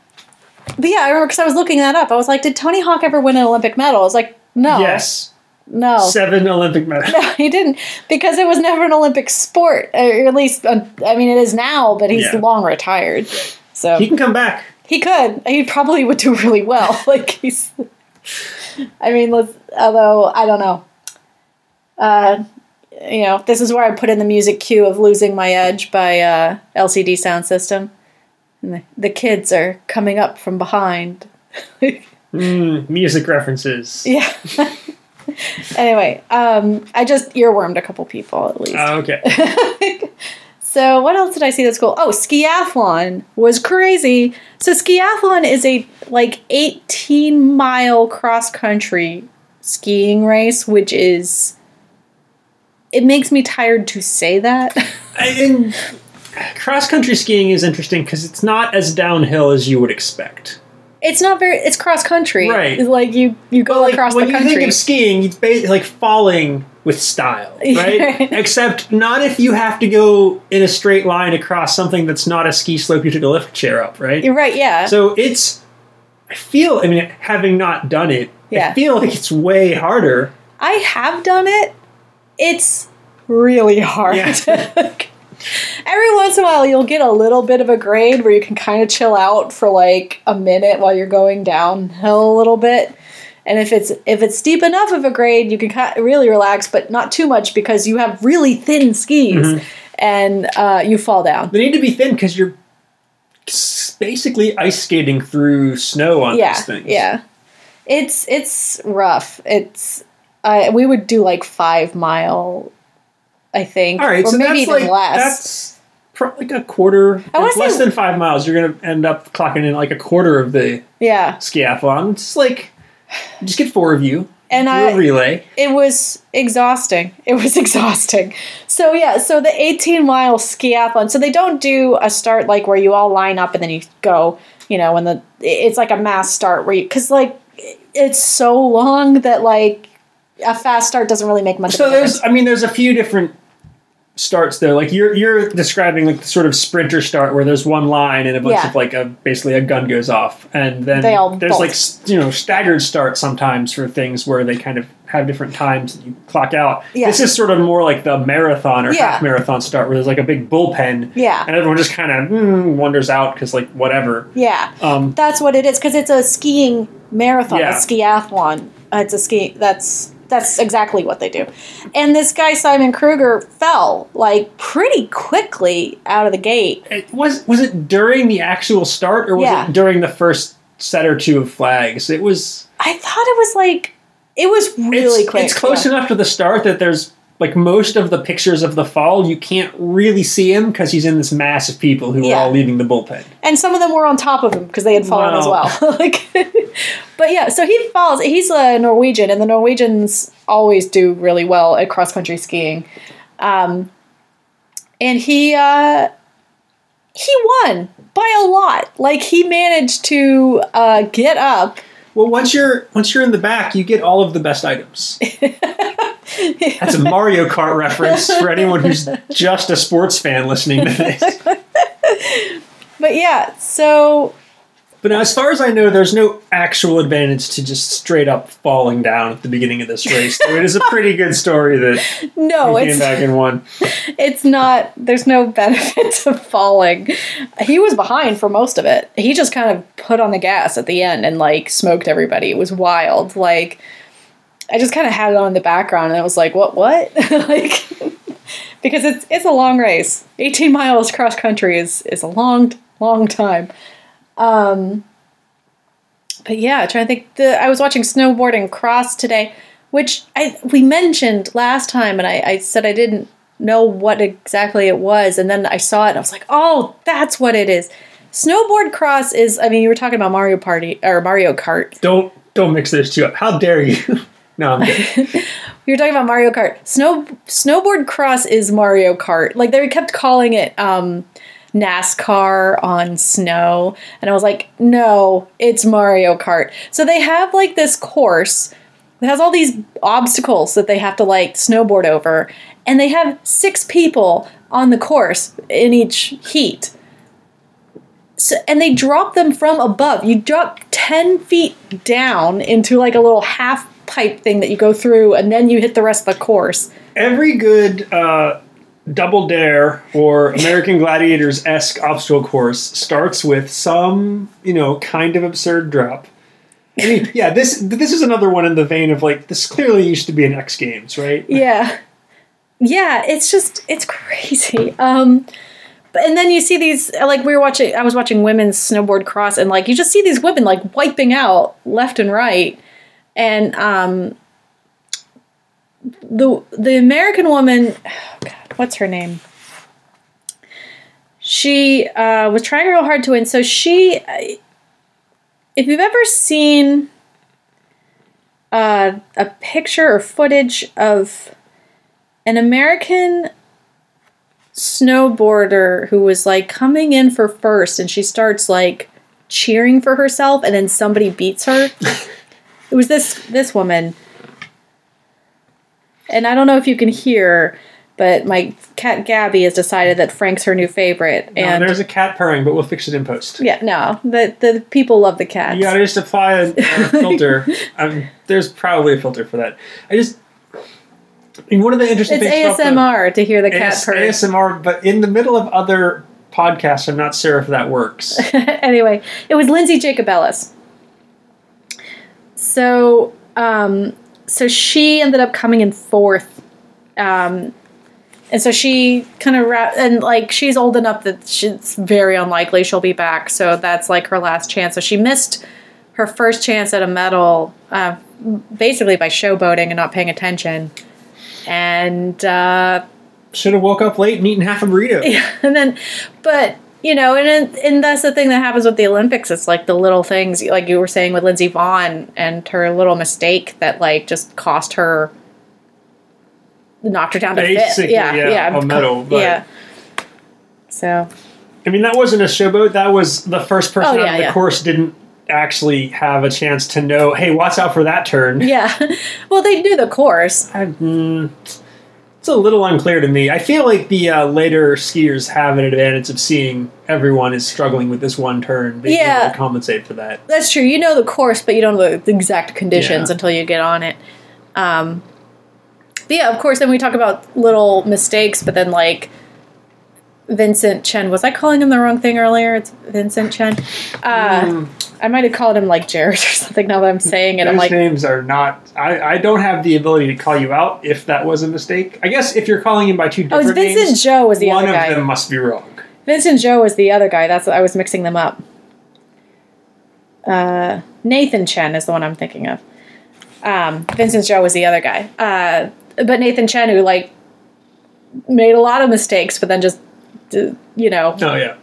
but yeah, I remember because I was looking that up. I was like, did Tony Hawk ever win an Olympic medal? I was like, no, Yes, no, seven Olympic medals. no, he didn't because it was never an Olympic sport, or at least uh, I mean, it is now, but he's Yeah. long retired, so He can come back. he could. He probably would do really well. like he's. I mean, let's. Although I don't know. Uh, you know, this is where I put in the music cue of "Losing My Edge" by uh, LCD Sound System, and the, the kids are coming up from behind. Mm, music references. yeah. anyway, um, I just earwormed a couple people at least. Ah, okay. So what else did I see that's cool? Oh, skiathlon was crazy. So skiathlon is a like 18 mile cross country skiing race, which is it makes me tired to say that. and cross country skiing is interesting because it's not as downhill as you would expect. it's not very it's cross country. Right. It's like you you go Like across when the country. When you think of skiing, it's basically like falling with style, right? Right. Except not if you have to go in a straight line across something that's not a ski slope you took a lift chair up, right? You're right, yeah. So it's. I feel. I mean, having not done it, Yeah. I feel like it's way harder. I have done it. It's really hard. Yeah. Every once in a while, you'll get a little bit of a grade where you can kind of chill out for like a minute while you're going downhill a little bit. And if it's if it's steep enough of a grade, you can really relax, but not too much because you have really thin skis Mm-hmm. and uh, you fall down. They need to be thin because you're basically ice skating through snow on Yeah, these things. yeah. It's it's rough. It's uh, we would do like five mile, I think, All right, or so maybe even like less. that's like a quarter. I it's less say- than five miles. You're gonna end up clocking in like a quarter of the yeah, skiathlon. It's like just get four of you. And do I- a relay. it was exhausting. It was exhausting. So yeah, so the 18 mile skiathlon. So they don't do a start like where you all line up and then you go. You know, when the it's like a mass start where you because like it's so long that like a fast start doesn't really make much. So of a difference. there's, I mean, there's a few different starts though. Like you're you're describing like the sort of sprinter start where there's one line and a bunch Yeah. of like a basically a gun goes off, and then there's bolt. like you know staggered starts sometimes for things where they kind of have different times that you clock out. Yeah. This is sort of more like the marathon or Yeah. half marathon start where there's like a big bullpen. Yeah. And everyone just kind of mm, wanders out because like whatever. Yeah. Um, That's what it is because it's a skiing marathon, a skiathlon. Uh, It's a ski. That's that's exactly what they do. And this guy Simen Krüger fell like pretty quickly out of the gate. it was was it during the actual start or was Yeah. it during the first set or two of flags? It was I thought it was like it was really it's, quick. It's close yeah. enough to the start that there's like most of the pictures of the fall you can't really see him because he's in this mass of people who Yeah. are all leaving the bullpen. and some of them were on top of him because they had fallen as well. like, but yeah, so he falls. He's a Norwegian, and the Norwegians always do really well at cross country skiing. Um, and he uh, he won by a lot. Like he managed to uh, get up. Well, once you're once you're in the back, you get all of the best items. That's a Mario Kart reference for anyone who's just a sports fan listening to this. But yeah, so But now, as far as I know, there's no actual advantage to just straight up falling down at the beginning of this race. So it is a pretty good story that no, he came it's back and won. it's not there's no benefit to falling he was behind for most of it he just kind of put on the gas at the end and like smoked everybody it was wild like i just kind of had it on the background and i was like what what like because it's it's a long race 18 miles cross country is is a long long time um but yeah trying to think the i was watching snowboarding cross today which I we mentioned last time, and I, I said I didn't know what exactly it was, and then I saw it, and I was like, "Oh, that's what it is." Snowboard cross is. I mean, you were talking about Mario Party or Mario Kart. Don't don't mix those two up. How dare you? no. You were talking about Mario Kart. Snow snowboard cross is Mario Kart. Like they kept calling it um, NASCAR on snow, and I was like, no, it's Mario Kart. So they have like this course that has all these obstacles that they have to like snowboard over, and they have six people on the course in each heat. So, and they drop them from above. You drop 10 feet down into like a little half pipe thing that you go through, and then you hit the rest of the course. Every good uh, Double Dare or American Gladiators esque obstacle course starts with some, you know, kind of absurd drop. I mean, yeah, this this is another one in the vein of like this clearly used to be an X Games, right? Yeah. Yeah, it's just it's crazy. Um but and then you see these like we were watching I was watching women's snowboard cross and like you just see these women like wiping out left and right. And um the the American woman oh god, what's her name? She uh, was trying real hard to win. So she, uh, if you've ever seen uh, a picture or footage of an American snowboarder who was like coming in for first and she starts like cheering for herself and then somebody beats her. it was this this woman. And I don't know if you can hear, but my cat Gabby has decided that Frank's her new favorite. No, And there's a cat purring, but we'll fix it in post. yeah, no, the the people love the cat. You gotta just apply a, a filter. Um, there's probably a filter for that. I just. I mean, one of the interesting it's things about the- ASMR to hear the cat AS- purr. ASMR, but in the middle of other podcasts, I'm not sure if that works. anyway, it was Lindsey Jacobellis. So, um, so she ended up coming in fourth, um, and so she kind of ra- and like she's old enough that she, it's very unlikely she'll be back. So that's like her last chance. So she missed her first chance at a medal, uh, basically by showboating and not paying attention. And uh, Should have woke up late and eaten half a burrito. Yeah, and then but you know and and that's the thing that happens with the olympics it's like the little things like you were saying with lindsey vonn and her little mistake that like just cost her knocked her down to fifth yeah yeah, yeah a medal, but- yeah so I mean, that wasn't a showboat. That was the first person Oh, yeah, of the yeah. course didn't actually have a chance to know. Hey, watch out for that turn. yeah well they knew the course I- mm, It's a little unclear to me. I feel like the uh, later skiers have an advantage of seeing everyone is struggling with this one turn. They Yeah. to compensate for that. That's true. You know the course, but you don't know the exact conditions Yeah. until you get on it. Um, but yeah, of course. Then we talk about little mistakes, but then like Vincent Chen. Was I calling him the wrong thing earlier? It's Vincent Chen. Uh, I might have called him like Jared or something. Now that I'm saying it, Those I'm like, names are not. I, I don't have the ability to call you out if that was a mistake. I guess if you're calling him by two different it's Vincent names, Joe was the one other of guy. them must be wrong. Vincent Zhou was the other guy. That's I was mixing them up. Uh, Nathan Chen is the one I'm thinking of. Um, Vincent Zhou was the other guy. Uh, but Nathan Chen, who like made a lot of mistakes, but then just d- you know Oh yeah.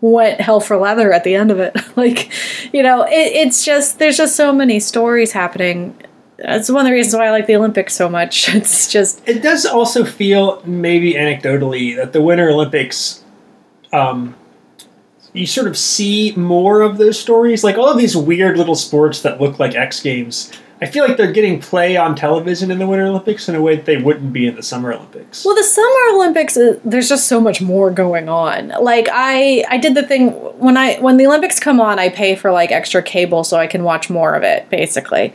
went hell for leather at the end of it. like, you know, it, it's just there's just so many stories happening. That's one of the reasons why I like the Olympics so much. It's just It does also feel, maybe anecdotally, that the Winter Olympics, um, you sort of see more of those stories. Like all of these weird little sports that look like X Games. I feel like they're getting play on television in the Winter Olympics in a way that they wouldn't be in the Summer Olympics. Well, the Summer Olympics, uh, there's just so much more going on. Like I, I did the thing when I when the Olympics come on, I pay for like extra cable so I can watch more of it, basically.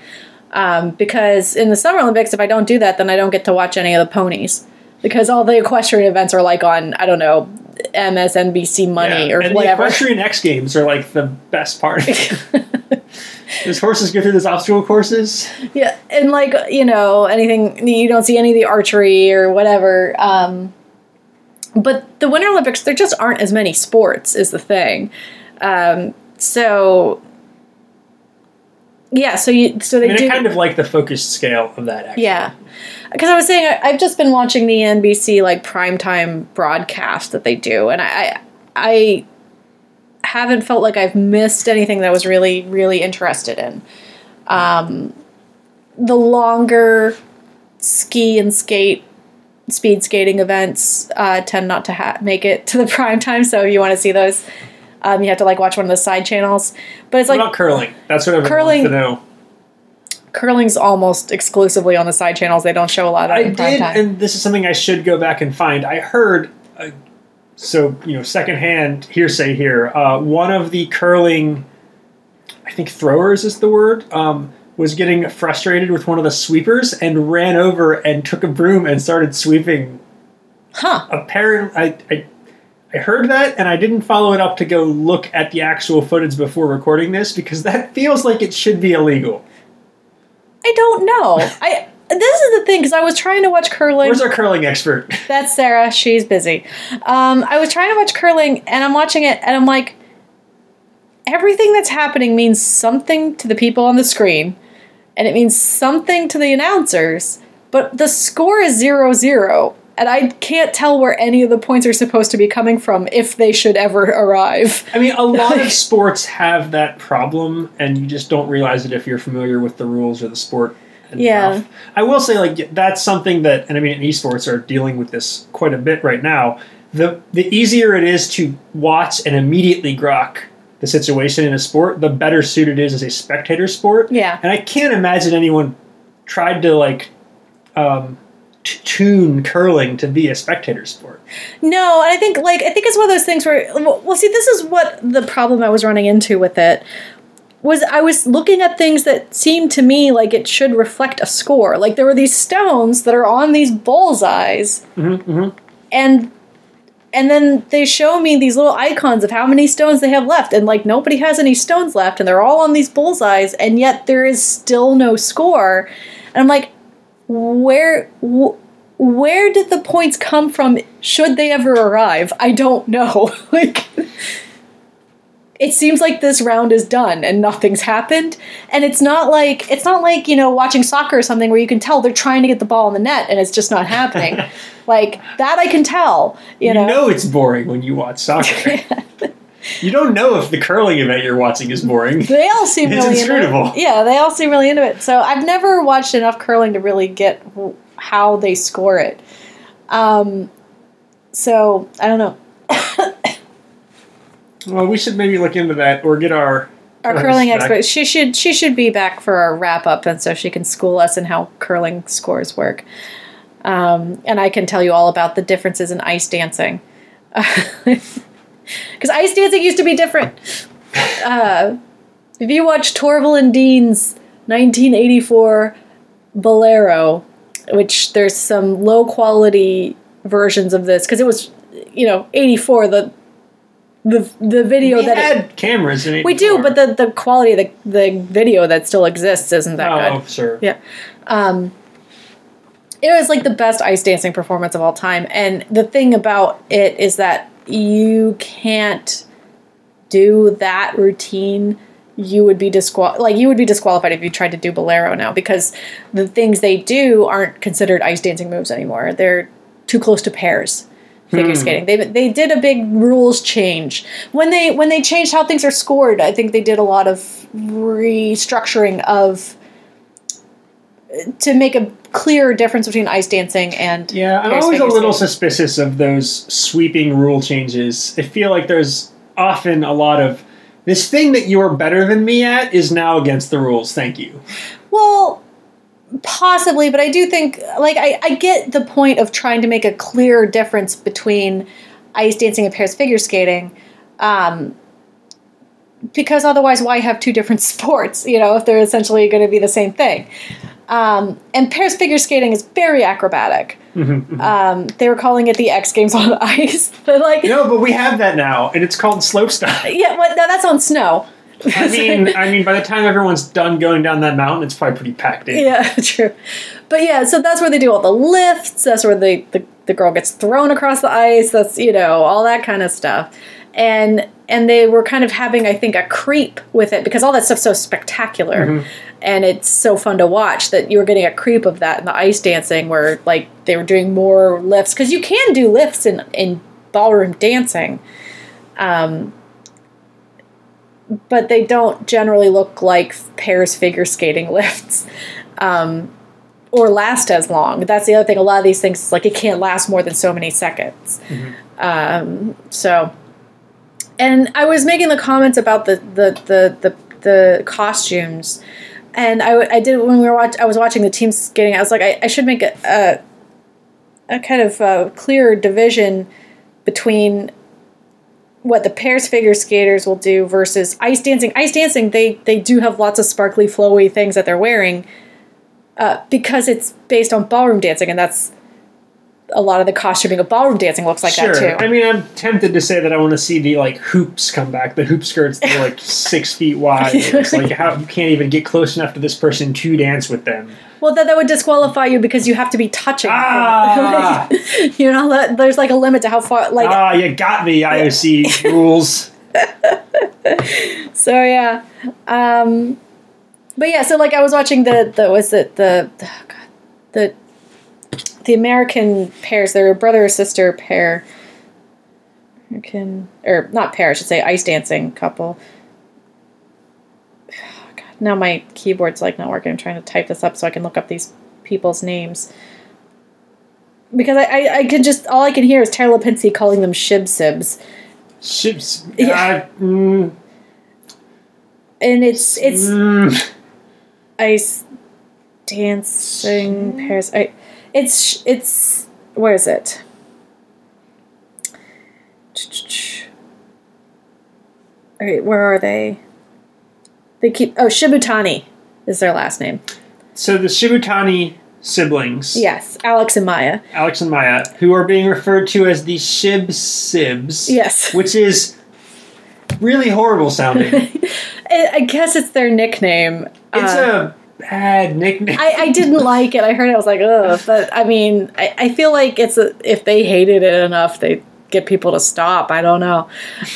Um, because in the Summer Olympics, if I don't do that, then I don't get to watch any of the ponies because all the equestrian events are like on I don't know MSNBC Money Yeah, or and whatever. The equestrian X Games are like the best part. Those horses go through those obstacle courses. Yeah, and like you know anything you don't see any of the archery or whatever. Um, but the Winter Olympics, there just aren't as many sports. Is the thing. Um, so yeah, so you so they I mean, do kind of like the focused scale of that. Actually. yeah. Because I was saying I, I've just been watching the NBC like primetime broadcast that they do, and I, I haven't felt like I've missed anything that I was really really interested in. Um, the longer ski and skate speed skating events uh, tend not to ha- make it to the prime time. So if you want to see those, um, you have to like watch one of the side channels. But it's like curling? That's what everyone Curling- wants to know. Curling's almost exclusively on the side channels. They don't show a lot of I did, time. and this is something I should go back and find. I heard, uh, so you know, secondhand hearsay here. Uh, one of the curling, I think throwers is the word, um, was getting frustrated with one of the sweepers and ran over and took a broom and started sweeping. huh. Apparently, I, I, I heard that, and I didn't follow it up to go look at the actual footage before recording this because that feels like it should be illegal. I don't know. I this is the thing because I was trying to watch curling. Where's our curling expert? That's Sarah. She's busy. Um, I was trying to watch curling and I'm watching it and I'm like, everything that's happening means something to the people on the screen and it means something to the announcers, but the score is zero zero. And I can't tell where any of the points are supposed to be coming from if they should ever arrive. I mean, a lot of sports have that problem, and you just don't realize it if you're familiar with the rules or the sport. Yeah. I will say, like, that's something that, and I mean, esports are dealing with this quite a bit right now. The the easier it is to watch and immediately grok the situation in a sport, the better suited it is as a spectator sport. Yeah. And I can't imagine anyone tried to like um, tune curling to be a spectator sport. No, and I think like I think it's one of those things where well, see, this is what the problem I was running into with it was. I was looking at things that seemed to me like it should reflect a score. Like there were these stones that are on these bullseyes, Mm-hmm, and and then they show me these little icons of how many stones they have left, and like nobody has any stones left, and they're all on these bullseyes, and yet there is still no score, and I'm like, where? Wh- where did the points come from? Should they ever arrive? I don't know. Like it seems like this round is done and nothing's happened. And it's not like it's not like you know watching soccer or something where you can tell they're trying to get the ball in the net and it's just not happening. Like that i can tell you, You know, know it's boring when you watch soccer. You don't know if the curling event you're watching is boring. they all seem It's really into inscrutable. it. Yeah, they all seem really into it. So I've never watched enough curling to really get how they score it. Um, so I don't know. Well, we should maybe look into that or get our Our curling back. expert. She should she should be back for our wrap up, and so she can school us in how curling scores work. Um, and I can tell you all about the differences in ice dancing. Because ice dancing used to be different. Uh, if you watch Torvill and Dean's 1984 Bolero, which there's some low quality versions of this, because it was, you know, 84, the the the video We that it- had cameras in it. we do, but the, the quality of the, the video that still exists isn't that oh, good. sure. Yeah. Um, it was like the best ice dancing performance of all time. And the thing about it is that you can't do that routine. You would be disqual like you would be disqualified if you tried to do bolero now because the things they do aren't considered ice dancing moves anymore. They're too close to pairs figure hmm. skating. They they did a big rules change when they when they changed how things are scored. I think they did a lot of restructuring of to make a clear difference between ice dancing and Yeah, I'm always a little suspicious of those sweeping rule changes. I feel like there's often a lot of this thing that you're better than me at is now against the rules. Thank you. Well, possibly, but I do think like I, I get the point of trying to make a clear difference between ice dancing and pairs figure skating. Um, because otherwise, why have two different sports? You know, if they're essentially going to be the same thing. Um, and Paris figure skating is very acrobatic. Um, they were calling it the X Games on ice, but like, No, but we have that now, and it's called slopestyle. yeah, well, no, that's on snow. I mean, I mean, by the time everyone's done going down that mountain, it's probably pretty packed in. Yeah, true. But yeah, so that's where they do all the lifts. That's where the, the, the girl gets thrown across the ice. That's, you know, all that kind of stuff. And and they were kind of having, I think, a creep with it because all that stuff's so spectacular. And it's so fun to watch that you were getting a creep of that in the ice dancing where like they were doing more lifts. Because you can do lifts in, in ballroom dancing. Um but they don't generally look like pairs figure skating lifts um, or last as long. That's the other thing. A lot of these things, like it can't last more than so many seconds. Um, so, and I was making the comments about the the the the, the costumes, and I, I did when we were watch. I was watching the team skating. I was like, I, I should make a, a a kind of uh clear division between what the pairs figure skaters will do versus ice dancing. Ice dancing, they they do have lots of sparkly, flowy things that they're wearing uh, because it's based on ballroom dancing, and that's a lot of the costuming of ballroom dancing looks like Sure. that too. I mean, I'm tempted to say that I want to see the like hoops come back. The hoop skirts that are like six feet wide. It's like how you can't even get close enough to this person to dance with them. well, that that would disqualify you because you have to be touching. Ah, you know, that, there's like a limit to how far. Like, ah, you got me, IOC rules. So yeah, um, but yeah, so like I was watching the the was it the oh God, the the American pairs. They're a brother or sister pair. American or not pair, I should say, ice dancing couple. Oh, God, now my keyboard's like not working. I'm trying to type this up so I can look up these people's names. Because I, I, I can just all I can hear is Tara Lipinski calling them shib sibs. Ships. Yeah. Uh, mm, And it's it's mm. ice dancing pairs. I, it's it's where is it? All right, where are they? They keep oh Shibutani is their last name. So the Shibutani siblings, Yes, Alex and Maya. Alex and Maya, who are being referred to as the Shib Sibs. Yes. Which is really horrible sounding. I, guess it's their nickname. Uh, a bad nickname. I, I didn't like it. I heard it. I was like, ugh. But I mean, I, I feel like it's a, if they hated it enough, they get people to stop. I don't know.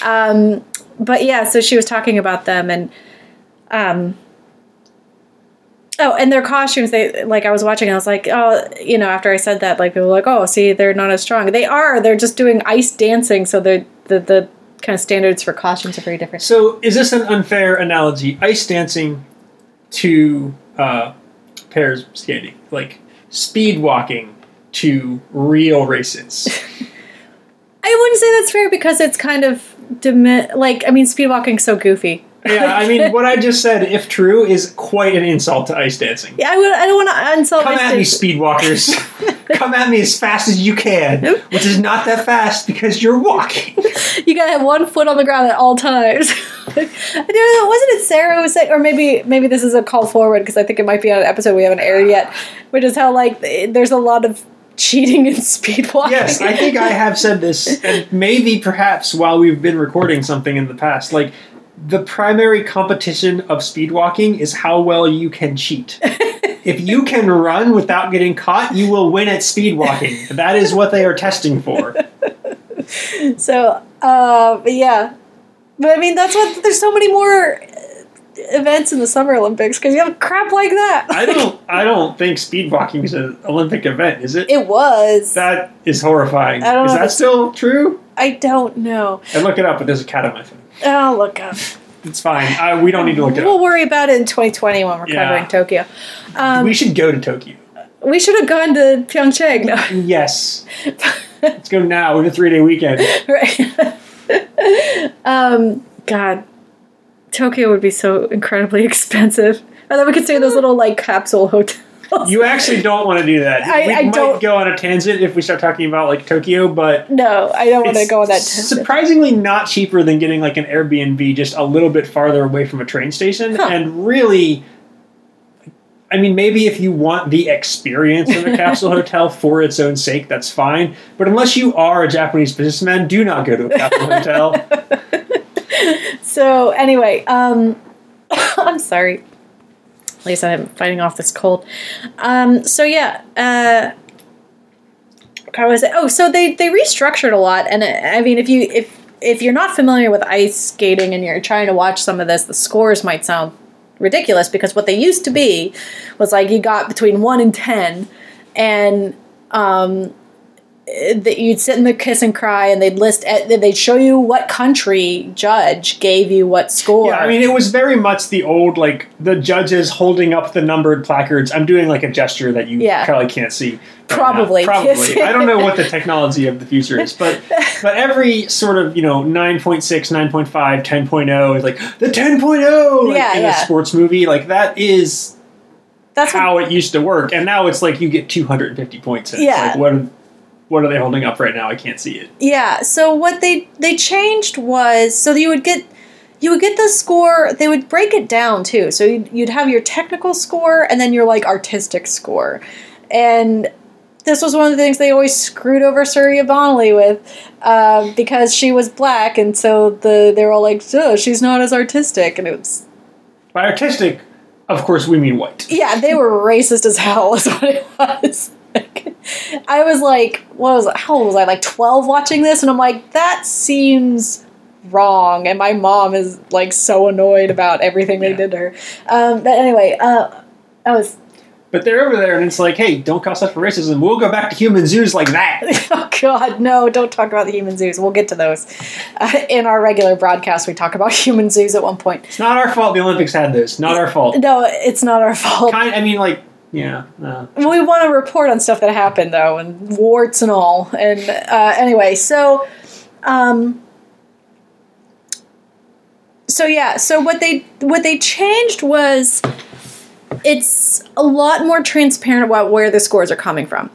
Um, but yeah, so she was talking about them and, um, oh, and their costumes. They like I was watching. I was like, oh, you know, after I said that, like people were like, oh, see, they're not as strong. They are. They're just doing ice dancing, so they're the the kind of standards for costumes are very different. so is this an unfair analogy? Ice dancing to uh, pairs skating, like speed walking to real races. I wouldn't say that's fair because it's kind of dimi- like I mean, speed walking's so goofy. Yeah, I mean, what I just said, if true, is quite an insult to ice dancing. Yeah, I would. I don't want to insult Come at me, students. speed walkers. come at me as fast as you can, which is not that fast because you're walking. you gotta have one foot on the ground at all times. I don't know, wasn't it Sarah who was saying, or maybe maybe this is a call forward because I think it might be on an episode we haven't aired yet, which is how like there's a lot of cheating and speed walking. Yes, I think I have said this, and maybe perhaps while we've been recording something in the past, like the primary competition of speed walking is how well you can cheat. if you can run without getting caught, you will win at speed walking. That is what they are testing for. So, uh, but yeah, but I mean that's what there's so many more events in the Summer Olympics because you have crap like that. I don't. I don't think speed walking is an Olympic event, is it? It was. That is horrifying. I don't is know that still true? I don't know. I look it up, but there's a cat on my phone. Oh, look up. It's fine. Uh, we don't need to look it We'll up. worry about it in 2020 when we're Yeah. covering Tokyo. Um, we should go to Tokyo. we should have gone to Pyeongchang. No. Yes. Let's go now. We have a three day weekend. right. um, God, Tokyo would be so incredibly expensive. And then we could stay in those little like capsule hotels. You actually don't want to do that. I- we I might don't- go on a tangent if we start talking about like Tokyo, but no, I don't want to go on that. tangent. surprisingly not cheaper than getting like an Airbnb just a little bit farther away from a train station. Huh. And really, I mean, maybe if you want the experience of a capsule hotel for its own sake, that's fine. But unless you are a Japanese businessman, do not go to a capsule hotel. So anyway, um, I'm sorry. At least I'm fighting off this cold. Um, so yeah, uh, how was it? Oh, so they they restructured a lot, and uh, I mean, if you if if you're not familiar with ice skating and you're trying to watch some of this, the scores might sound ridiculous because what they used to be was like you got between one and ten, and um, that you'd sit in the kiss and cry, and they'd list, eh, they'd show you what country judge gave you what score. Yeah, I mean, it was very much the old, like, the judges holding up the numbered placards. I'm doing, like, a gesture that you Yeah. probably can't see. right now. Probably. Probably. I don't know what the technology of the future is, but but every sort of, you know, 9.6, 9.5, 10.0 is like, the 10.0 like, Yeah, in yeah. a sports movie. Like, that is that's what, how it used to work. And now it's like you get 250 points. And Yeah. It's like, what what are they holding up right now? I can't see it. yeah. So what they they changed was so you would get you would get the score. They would break it down too. So you'd, you'd have your technical score and then your like artistic score, and this was one of the things they always screwed over Surya Bonaly with uh, because she was black, and so the they were all like, oh, she's not as artistic, and it was By artistic, of course, we mean white. yeah, they were racist as hell. Is what it was. I was like, what was how old was I? Like twelve watching this, and I'm like, that seems wrong. And my mom is like so annoyed about everything they Yeah. did to her. Um, but anyway, uh, I was But they're over there and it's like, hey, don't call us for racism. We'll go back to human zoos like that. oh god, no! Don't talk about the human zoos. We'll get to those uh, in our regular broadcast. We talk about human zoos at one point. It's not our fault the Olympics had this. Not our fault. No, it's not our fault. Kind, I mean, like, yeah. Uh, we want to report on stuff that happened though and warts and all and uh, anyway so um so yeah so what they what they changed was it's a lot more transparent about where the scores are coming from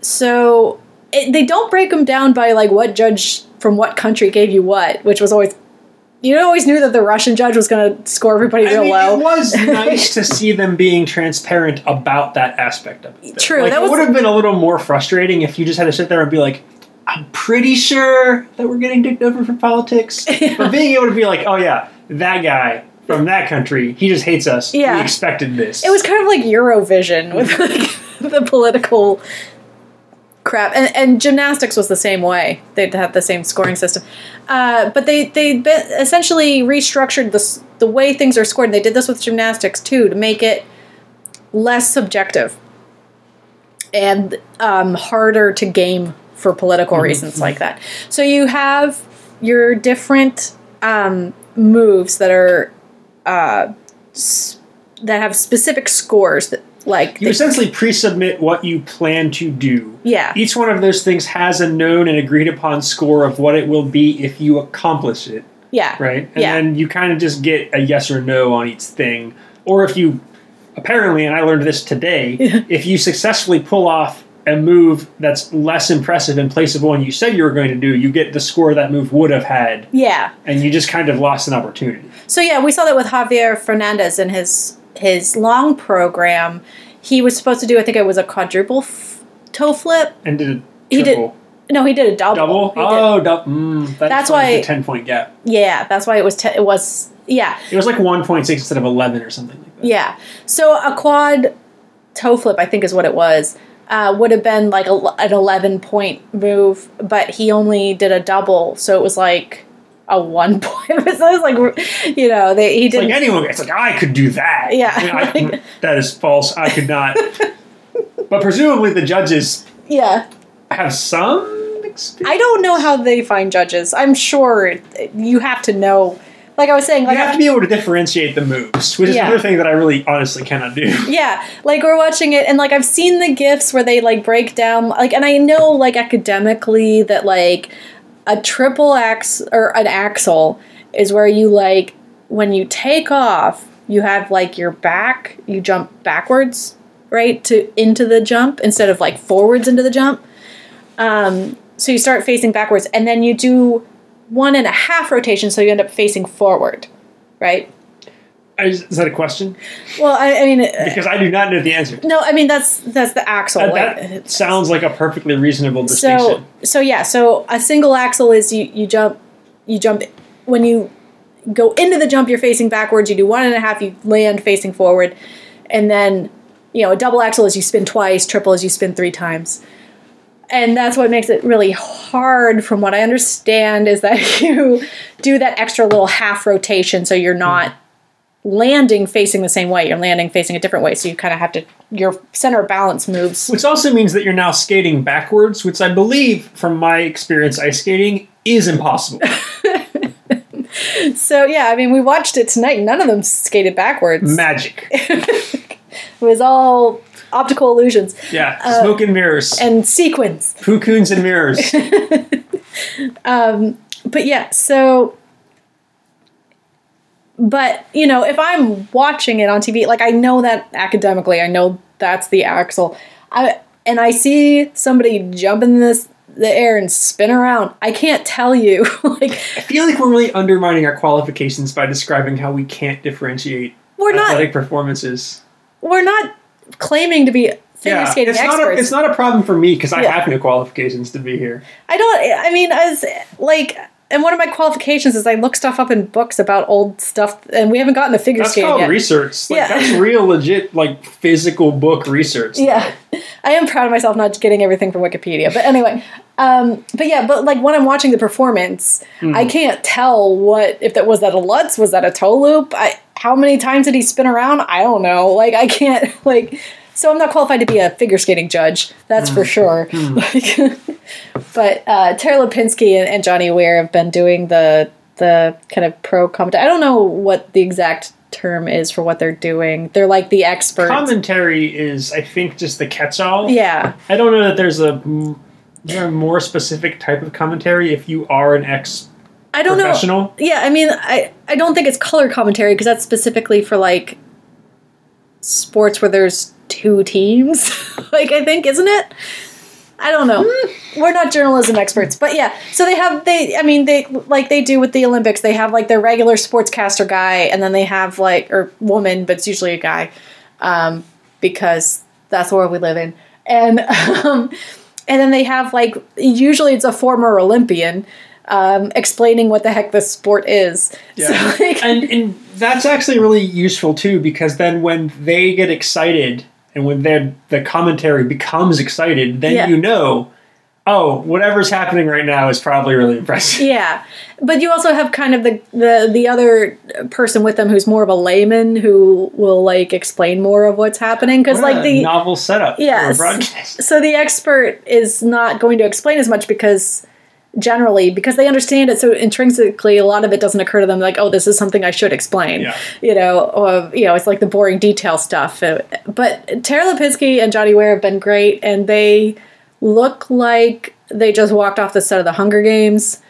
so it, they don't break them down by like what judge from what country gave you what which was always you always knew that the russian judge was going to score everybody I real mean, low it was nice to see them being transparent about that aspect of it. though. True, Like, that it was- would have been a little more frustrating if you just had to sit there and be like, I'm pretty sure that we're getting dicked over for politics. But being able to be like, oh, yeah, that guy from that country, he just hates us. Yeah. We expected this. It was kind of like Eurovision with mm-hmm. like, the political crap, and, and gymnastics was the same way. They'd have the same scoring system, uh, but they they essentially restructured the the way things are scored. And they did this with gymnastics too to make it less subjective and um, harder to game for political reasons like that. So you have your different um, moves that are uh, s- that have specific scores that like You essentially pre-submit what you plan to do. yeah Each one of those things has a known and agreed upon score of what it will be if you accomplish it, yeah right? And yeah then you kind of just get a yes or no on each thing. Or if you apparently, and I learned this today, if you successfully pull off a move that's less impressive in place of one you said you were going to do, you get the score that move would have had, Yeah. and you just kind of lost an opportunity. So yeah, we saw that with Javier Fernandez in his his long program. He was supposed to do, I think it was a quadruple f- toe flip. And did a He did- No, he did a double. double. He Oh, dou- mm, that That's why- the ten point gap. yeah, that's why it was. Te- it was yeah, It was like one point six instead of eleven or something like that. yeah. So a quad toe flip, I think, is what it was. Uh, would have been like a, an eleven point move, but he only did a double, so it was like a one point. so it was like you know they he didn't. like anyone. It's like I could do that. Yeah, I mean, I- that is false. I could not. but presumably the judges yeah, have some experience. I don't know how they find judges. I'm sure you have to know. Like I was saying, like You have to be able to differentiate the moves, which is Yeah. another thing that I really honestly cannot do. Yeah, like we're watching it, and like I've seen the gifs where they like break down, like, and I know like academically that like a triple ax or an axel is where you like when you take off, you have like your back, you jump backwards, right to into the jump instead of like forwards into the jump. Um, so you start facing backwards, and then you do one and a half rotation, so you end up facing forward, right? Is, that a question? Well, I, I mean, uh, Because I do not know the answer. no, I mean that's that's the axel. That, like, uh, sounds like a perfectly reasonable distinction. so so yeah, so a single axel is you you jump you jump when you go into the jump you're facing backwards. You do one and a half, you land facing forward, and then you know a double axel is you spin twice, triple is you spin three times. And that's what makes it really hard, from what I understand, is that you do that extra little half rotation so you're not landing facing the same way. You're landing facing a different way. So you kind of have to, your center of balance moves. Which also means that you're now skating backwards, which I believe, from my experience ice skating, is impossible. So yeah, I mean, we watched it tonight. None of them skated backwards. Magic. It was all optical illusions Yeah. Uh, smoke and mirrors. and sequins. Pukuns and mirrors. Um, but yeah, so. But you know, if I'm watching it on TV, like I know that academically, I know that's the axel. I and I see somebody jump in this the air and spin around. I can't tell you like I feel like we're really undermining our qualifications by describing how we can't differentiate we're not athletic performances. we're not claiming to be figure skating it's experts. not a, it's not a problem for me because I Yeah. have no qualifications to be here. I don't. I mean, as like, and one of my qualifications is I look stuff up in books about old stuff, and we haven't gotten the figure That's called yet. research. Like, Yeah. That's real legit, like physical book research. yeah, I am proud of myself not getting everything from Wikipedia. But anyway, um, but yeah, but like when I'm watching the performance, Hmm. I can't tell what if that was that a Lutz, was that a toe loop. I, how many times did he spin around? I don't know. Like I can't like. So I'm not qualified to be a figure skating judge. That's Hmm. for sure. Like, but uh, Tara Lipinski and, and Johnny Weir have been doing the the kind of pro commentary. I don't know what the exact term is for what they're doing. They're like the experts. Commentary is, I think, just the catch-all. yeah. I don't know that there's a, mm, there a more specific type of commentary if you are an ex I don't know. Yeah, I mean, I I don't think it's color commentary because that's specifically for like sports where there's two teams. like I think, isn't it? I don't know. We're not journalism experts, but yeah. So they have they. I mean, they like they do with the Olympics. They have like their regular sportscaster guy, and then they have like or woman, but it's usually a guy, um, because that's the world we live in. And um, and then they have like usually it's a former Olympian um, explaining what the heck this sport is. So, like, and and that's actually really useful too because then when they get excited and when the commentary becomes excited, then Yeah. you know, oh, whatever's happening right now is probably really impressive. Yeah, but you also have kind of the, the the other person with them who's more of a layman who will like explain more of what's happening because like the novel setup Yes. for a broadcast. so the expert is not going to explain as much because generally because they understand it so intrinsically a lot of it doesn't occur to them like oh this is something i should explain. Yeah. you know or you know it's like the boring detail stuff. Uh, but tara lipinski and Johnny Weir have been great and they look like they just walked off the set of the hunger games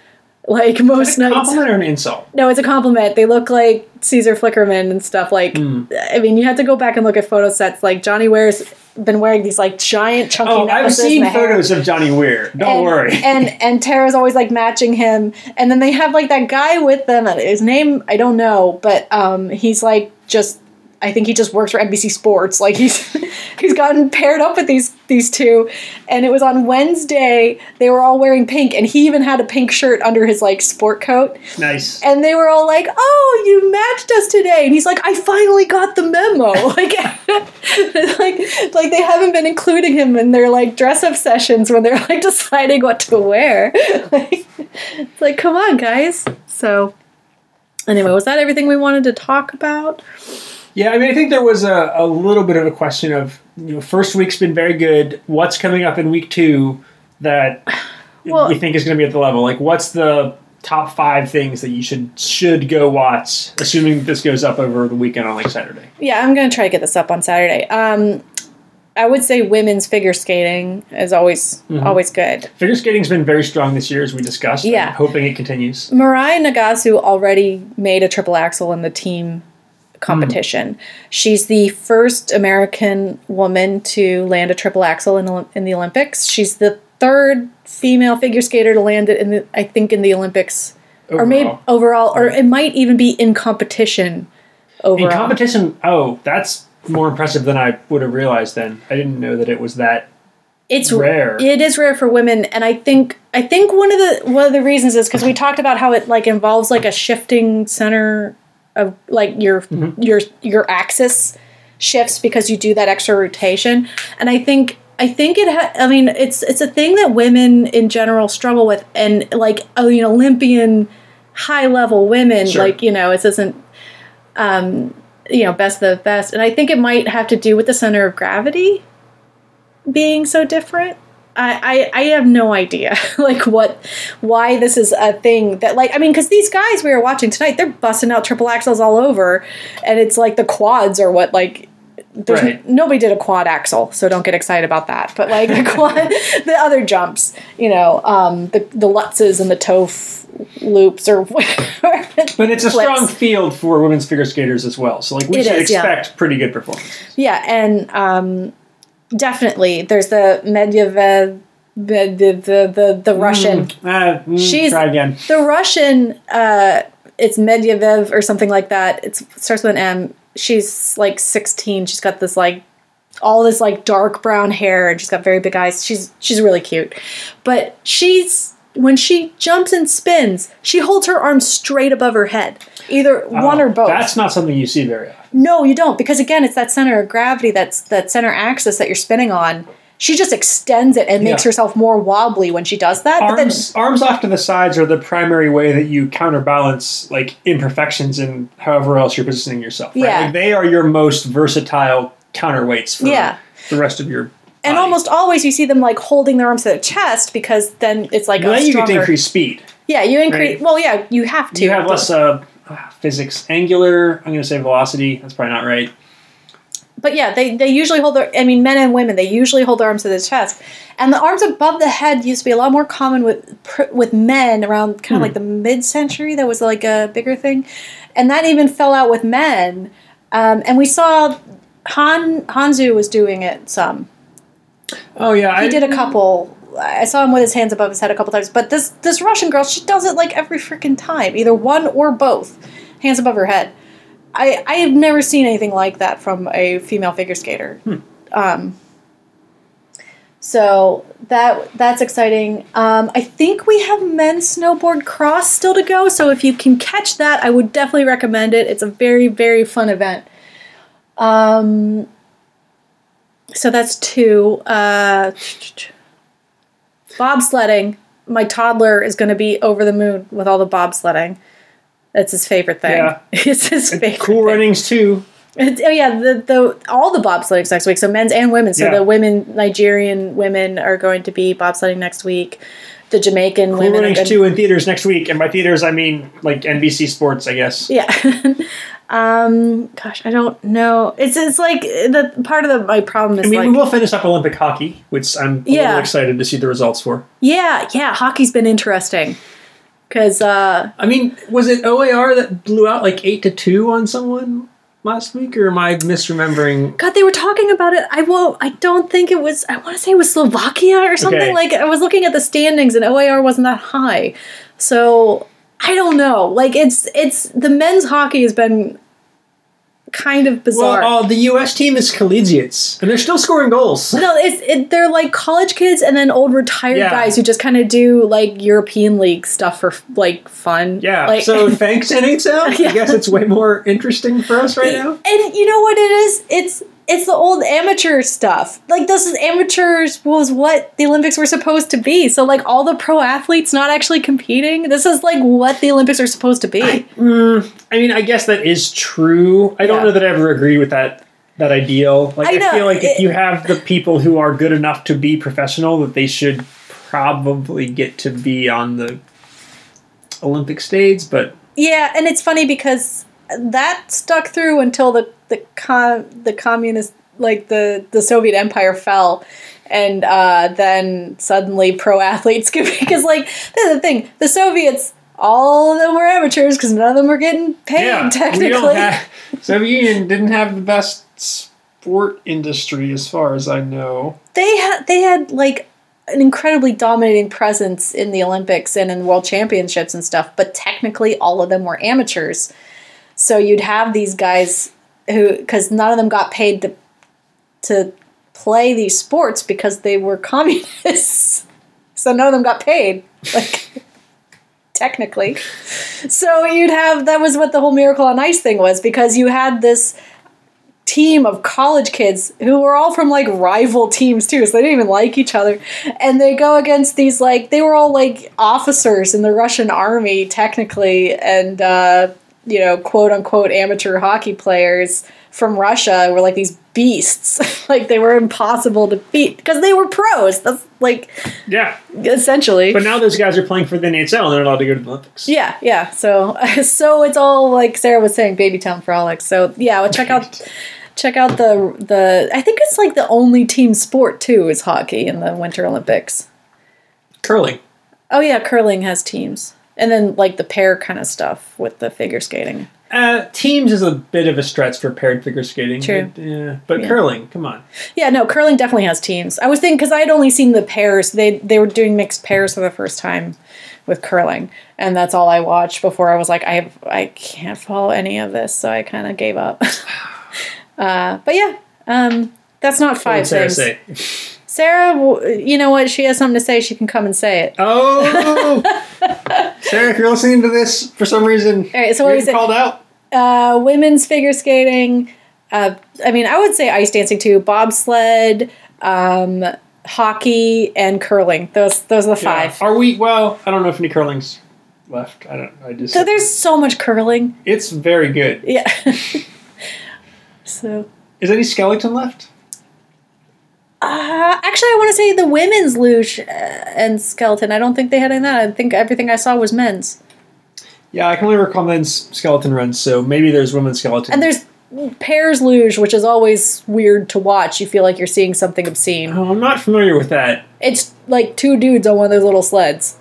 Like most Is that a nights. compliment or an insult? No, it's a compliment. They look like Caesar Flickerman and stuff. Like, Hmm. I mean, you have to go back and look at photo sets. Like Johnny Weir's been wearing these like giant chunky Oh, I've seen hair. photos of Johnny Weir. Don't and, worry. And and Tara's always like matching him. And then they have like that guy with them. His name I don't know, but um, he's like just. I think he just works for NBC Sports. Like he's he's gotten paired up with these these two, and it was on Wednesday. They were all wearing pink, and he even had a pink shirt under his like sport coat. nice. And they were all like, "Oh, you matched us today," and he's like, "I finally got the memo." Like, like, like they haven't been including him in their like dress up sessions when they're like deciding what to wear. Like, it's like, come on, guys. So, anyway, was that everything we wanted to talk about? Yeah, I mean, I think there was a, a little bit of a question of, you know, first week's been very good. What's coming up in week two that Well- we think is going to be at the level? Like, what's the top five things that you should should go watch, assuming this goes up over the weekend on like Saturday? Yeah, I'm gonna try to get this up on Saturday. Um, I would say women's figure skating is always always good. Figure skating's been very strong this year, as we discussed. Yeah. I'm hoping it continues. Mirai Nagasu already made a triple axel in the team competition. She's the first American woman to land a triple axel in the, in the Olympics. She's the third female figure skater to land it in the I think in the Olympics or maybe Overall. overall or it might even be in competition overall. In competition, oh, that's more impressive than I would have realized. Then I didn't know that it was that. it's rare. It is rare for women, and I think I think one of the one of the reasons is because we talked about how it like involves like a shifting center of like your Mm-hmm. your your axis shifts because you do that extra rotation, and I think. I think it. Ha- I mean, it's it's a thing that women in general struggle with, and like oh, you know, Olympian, high level women, Sure. like you know, it isn't, um, you know, best of the best, and I think it might have to do with the center of gravity being so different. I, I, I have no idea like what why this is a thing that like I mean because these guys we were watching tonight they're busting out triple axels all over and it's like the quads are what like there's Right. nobody did a quad axle so don't get excited about that but like the quad the other jumps you know um the the lutzes and the toe loops or But it's a Flips. strong field for women's figure skaters as well. So like we It should is, yeah. expect pretty good performance. Yeah, and um, definitely there's the Medvedev, the the the, the, the Russian, Uh, mm, She's- try again. the Russian. Uh, it's Medvedev or something like that. It's, it starts with an M. She's like 16. She's got this like all this like dark brown hair and she's got very big eyes. She's she's really cute, but she's when she jumps and spins, she holds her arms straight above her head, either one Oh, or both. That's not something you see very often. No, you don't, because again, it's that center of gravity that's that center axis that you're spinning on. She just extends it and makes Yeah. herself more wobbly when she does that. But then, Arms, arms off to the sides are the primary way that you counterbalance like imperfections in however else you're positioning yourself. Right? Yeah. Like, they are your most versatile counterweights for Yeah. the rest of your. And almost always you see them like holding their arms to their chest because then it's like Well, a then you get to stronger. increase speed. Yeah, you increase. right? Well, yeah, you have to. You have less uh, physics angular. I'm going to say velocity. That's probably not right. But yeah, they, they usually hold their. I mean, men and women they usually hold their arms to the chest, and the arms above the head used to be a lot more common with pr- with men around kind of like the mid century. That was like a bigger thing, and that even fell out with men. Um, and we saw Han Hanyu was doing it some. Oh yeah, He I did a couple. I saw him with his hands above his head a couple times. But this this Russian girl, she does it like every freaking time, either one or both, hands above her head. I I have never seen anything like that from a female figure skater. Um, so that that's exciting. Um, I think we have men's snowboard cross still to go. So if you can catch that, I would definitely recommend it. It's a very very fun event. Um, so that's two. Uh, bobsledding. My toddler is going to be over the moon with all the bobsledding. That's his favorite thing. Yeah. it's his favorite. cool thing. runnings too. It's, oh yeah, the the all the bobsledding's next week. So men's and women's. So Yeah. the women Nigerian women are going to be bobsledding next week. The Jamaican Cool women. runnings gonna- too in theaters next week, and by theaters I mean like NBC Sports, I guess. Yeah. um. Gosh, I don't know. It's it's like the part of the my problem is I mean, like we will finish up Olympic hockey, which I'm a Yeah. little excited to see the results for. Yeah, yeah, hockey's been interesting because uh, I mean, was it OAR that blew out like eight to two on someone last week, or am I misremembering? God, they were talking about it. I won't. I don't think it was. I want to say it was Slovakia or something. Okay. Like I was looking at the standings, and OAR wasn't that high. So I don't know. Like it's it's the men's hockey has been kind of bizarre. Well, uh, the U.S. team is collegiates, and they're still scoring goals. no, it's it, they're like college kids and then old retired Yeah. guys who just kind of do like European league stuff for like fun. Yeah. Like, so thanks NHL. Yeah. I guess it's way more interesting for us right now. And you know what it is? It's it's the old amateur stuff. Like this is amateurs was what the Olympics were supposed to be. So like all the pro athletes not actually competing. This is like what the Olympics are supposed to be. Mm, I mean, I guess that is true. I don't Yeah. know that I ever agree with that that ideal. Like, I I, know, feel like if you have the people who are good enough to be professional, that they should probably get to be on the Olympic stage. But yeah, and it's funny because that stuck through until the the com- the communist like the the Soviet Empire fell. And uh, then suddenly pro athletes could because like that's the thing the Soviets all of them were amateurs because none of them were getting paid yeah, technically. we don't have, Soviet Union didn't have the best sport industry, as far as I know. they had they had like an incredibly dominating presence in the Olympics and in world championships and stuff, but technically all of them were amateurs. So you'd have these guys who because none of them got paid to to play these sports because they were communists. So none of them got paid. Like technically. So you'd have that was what the whole miracle on ice thing was because you had this team of college kids who were all from like rival teams too, so they didn't even like each other. And they go against these like they were all like officers in the Russian army technically, and uh, you know quote unquote amateur hockey players from Russia were like these beasts. like they were impossible to beat because they were pros. That's like Yeah, essentially. but now those guys are playing for the NHL and they're allowed to go to the Olympics. Yeah, yeah. So, so it's all like Sarah was saying, Baby Town Frolics. So yeah, well, check out, check out the the. I think it's like the only team sport too is hockey in the Winter Olympics. Curling. Oh yeah, curling has teams, and then like the pair kind of stuff with the figure skating. Uh, teams is a bit of a stretch for paired figure skating. True. But, yeah, but Yeah. curling, come on. Yeah, no, curling definitely has teams. I was thinking because I had only seen the pairs. They they were doing mixed pairs for the first time with curling, and that's all I watched before I was like, I I can't follow any of this, so I kind of gave up. uh, but yeah, um, that's not five things. say? Sarah, you know what? She has something to say. She can come and say it. Oh, Sarah, if you're listening to this for some reason, All right, so what you're it? called out. Uh, women's figure skating. Uh, I mean, I would say ice dancing too. Bobsled, um, hockey, and curling. Those those are the Yeah. five. Are we? Well, I don't know if any curling's left. I don't. I just. So there's so much curling. it's very good. Yeah. so, Is any skeleton left? Uh, actually, I want to say the women's luge uh, and skeleton. I don't think they had any of that. I think everything I saw was men's. Yeah, I can only recall men's skeleton runs, so maybe there's women's skeleton. And there's pairs luge, which is always weird to watch. You feel like you're seeing something obscene. Oh, I'm not familiar with that. It's like two dudes on one of those little sleds.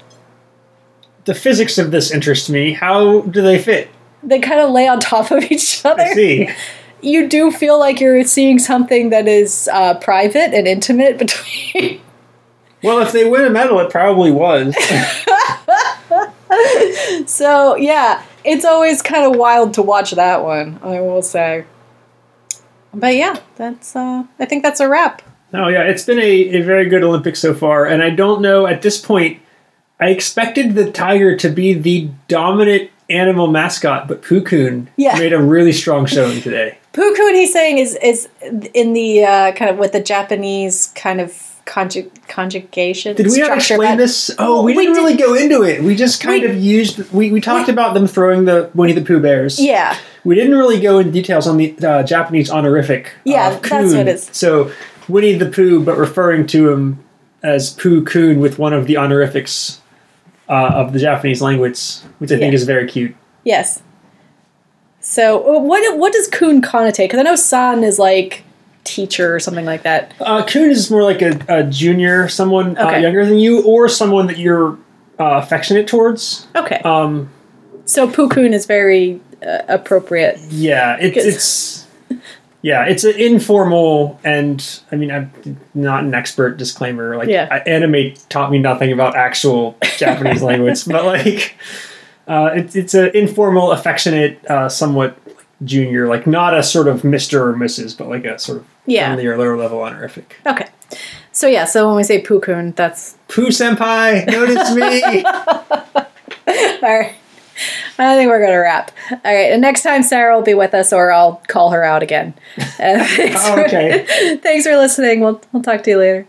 The physics of this interests me. How do they fit? They kind of lay on top of each other. I see. You do feel like you're seeing something that is uh, private and intimate between. Well, if they win a medal, it probably was. so yeah, it's always kind of wild to watch that one. I will say. But yeah, that's. Uh, I think that's a wrap. Oh yeah, it's been a, a very good Olympics so far, and I don't know at this point. I expected the tiger to be the dominant animal mascot, but Pukun Yeah. made a really strong showing today. Pukun, he's saying, is is in the uh, kind of with the Japanese kind of conjug- conjugation. Did we not explain this? Oh, we, We didn't really go into it. We just kind We- of used. We, we talked We- about them throwing the Winnie the Pooh bears. Yeah, We didn't really go into details on the uh, Japanese honorific. Yeah, of that's what it is. So Winnie the Pooh, but referring to him as Pooh Kun with one of the honorifics uh, of the Japanese language, which I think Yeah. is very cute. yes. So uh, what what does kun connotate? Because I know san is like teacher or something like that. Uh, Kun is more like a, a junior, someone uh, younger than you, or someone that you're uh, affectionate towards. Okay. Um, so Pukun is very uh, appropriate. yeah, it's it's yeah, it's an informal, and I mean, I'm not an expert. Disclaimer: like, Yeah. Anime taught me nothing about actual Japanese language, but like, uh, it's it's an informal, affectionate, uh, somewhat junior, like not a sort of Mister or Mrs., but like a sort of Yeah. friendly or lower level honorific. Okay. So yeah, so when we say Pukun, that's Pooh senpai, notice me. all right. I think we're gonna wrap. All right, and next time Sarah will be with us, or I'll call her out again. Uh, thanks Oh, for- okay. thanks for listening. We'll we'll talk to you later.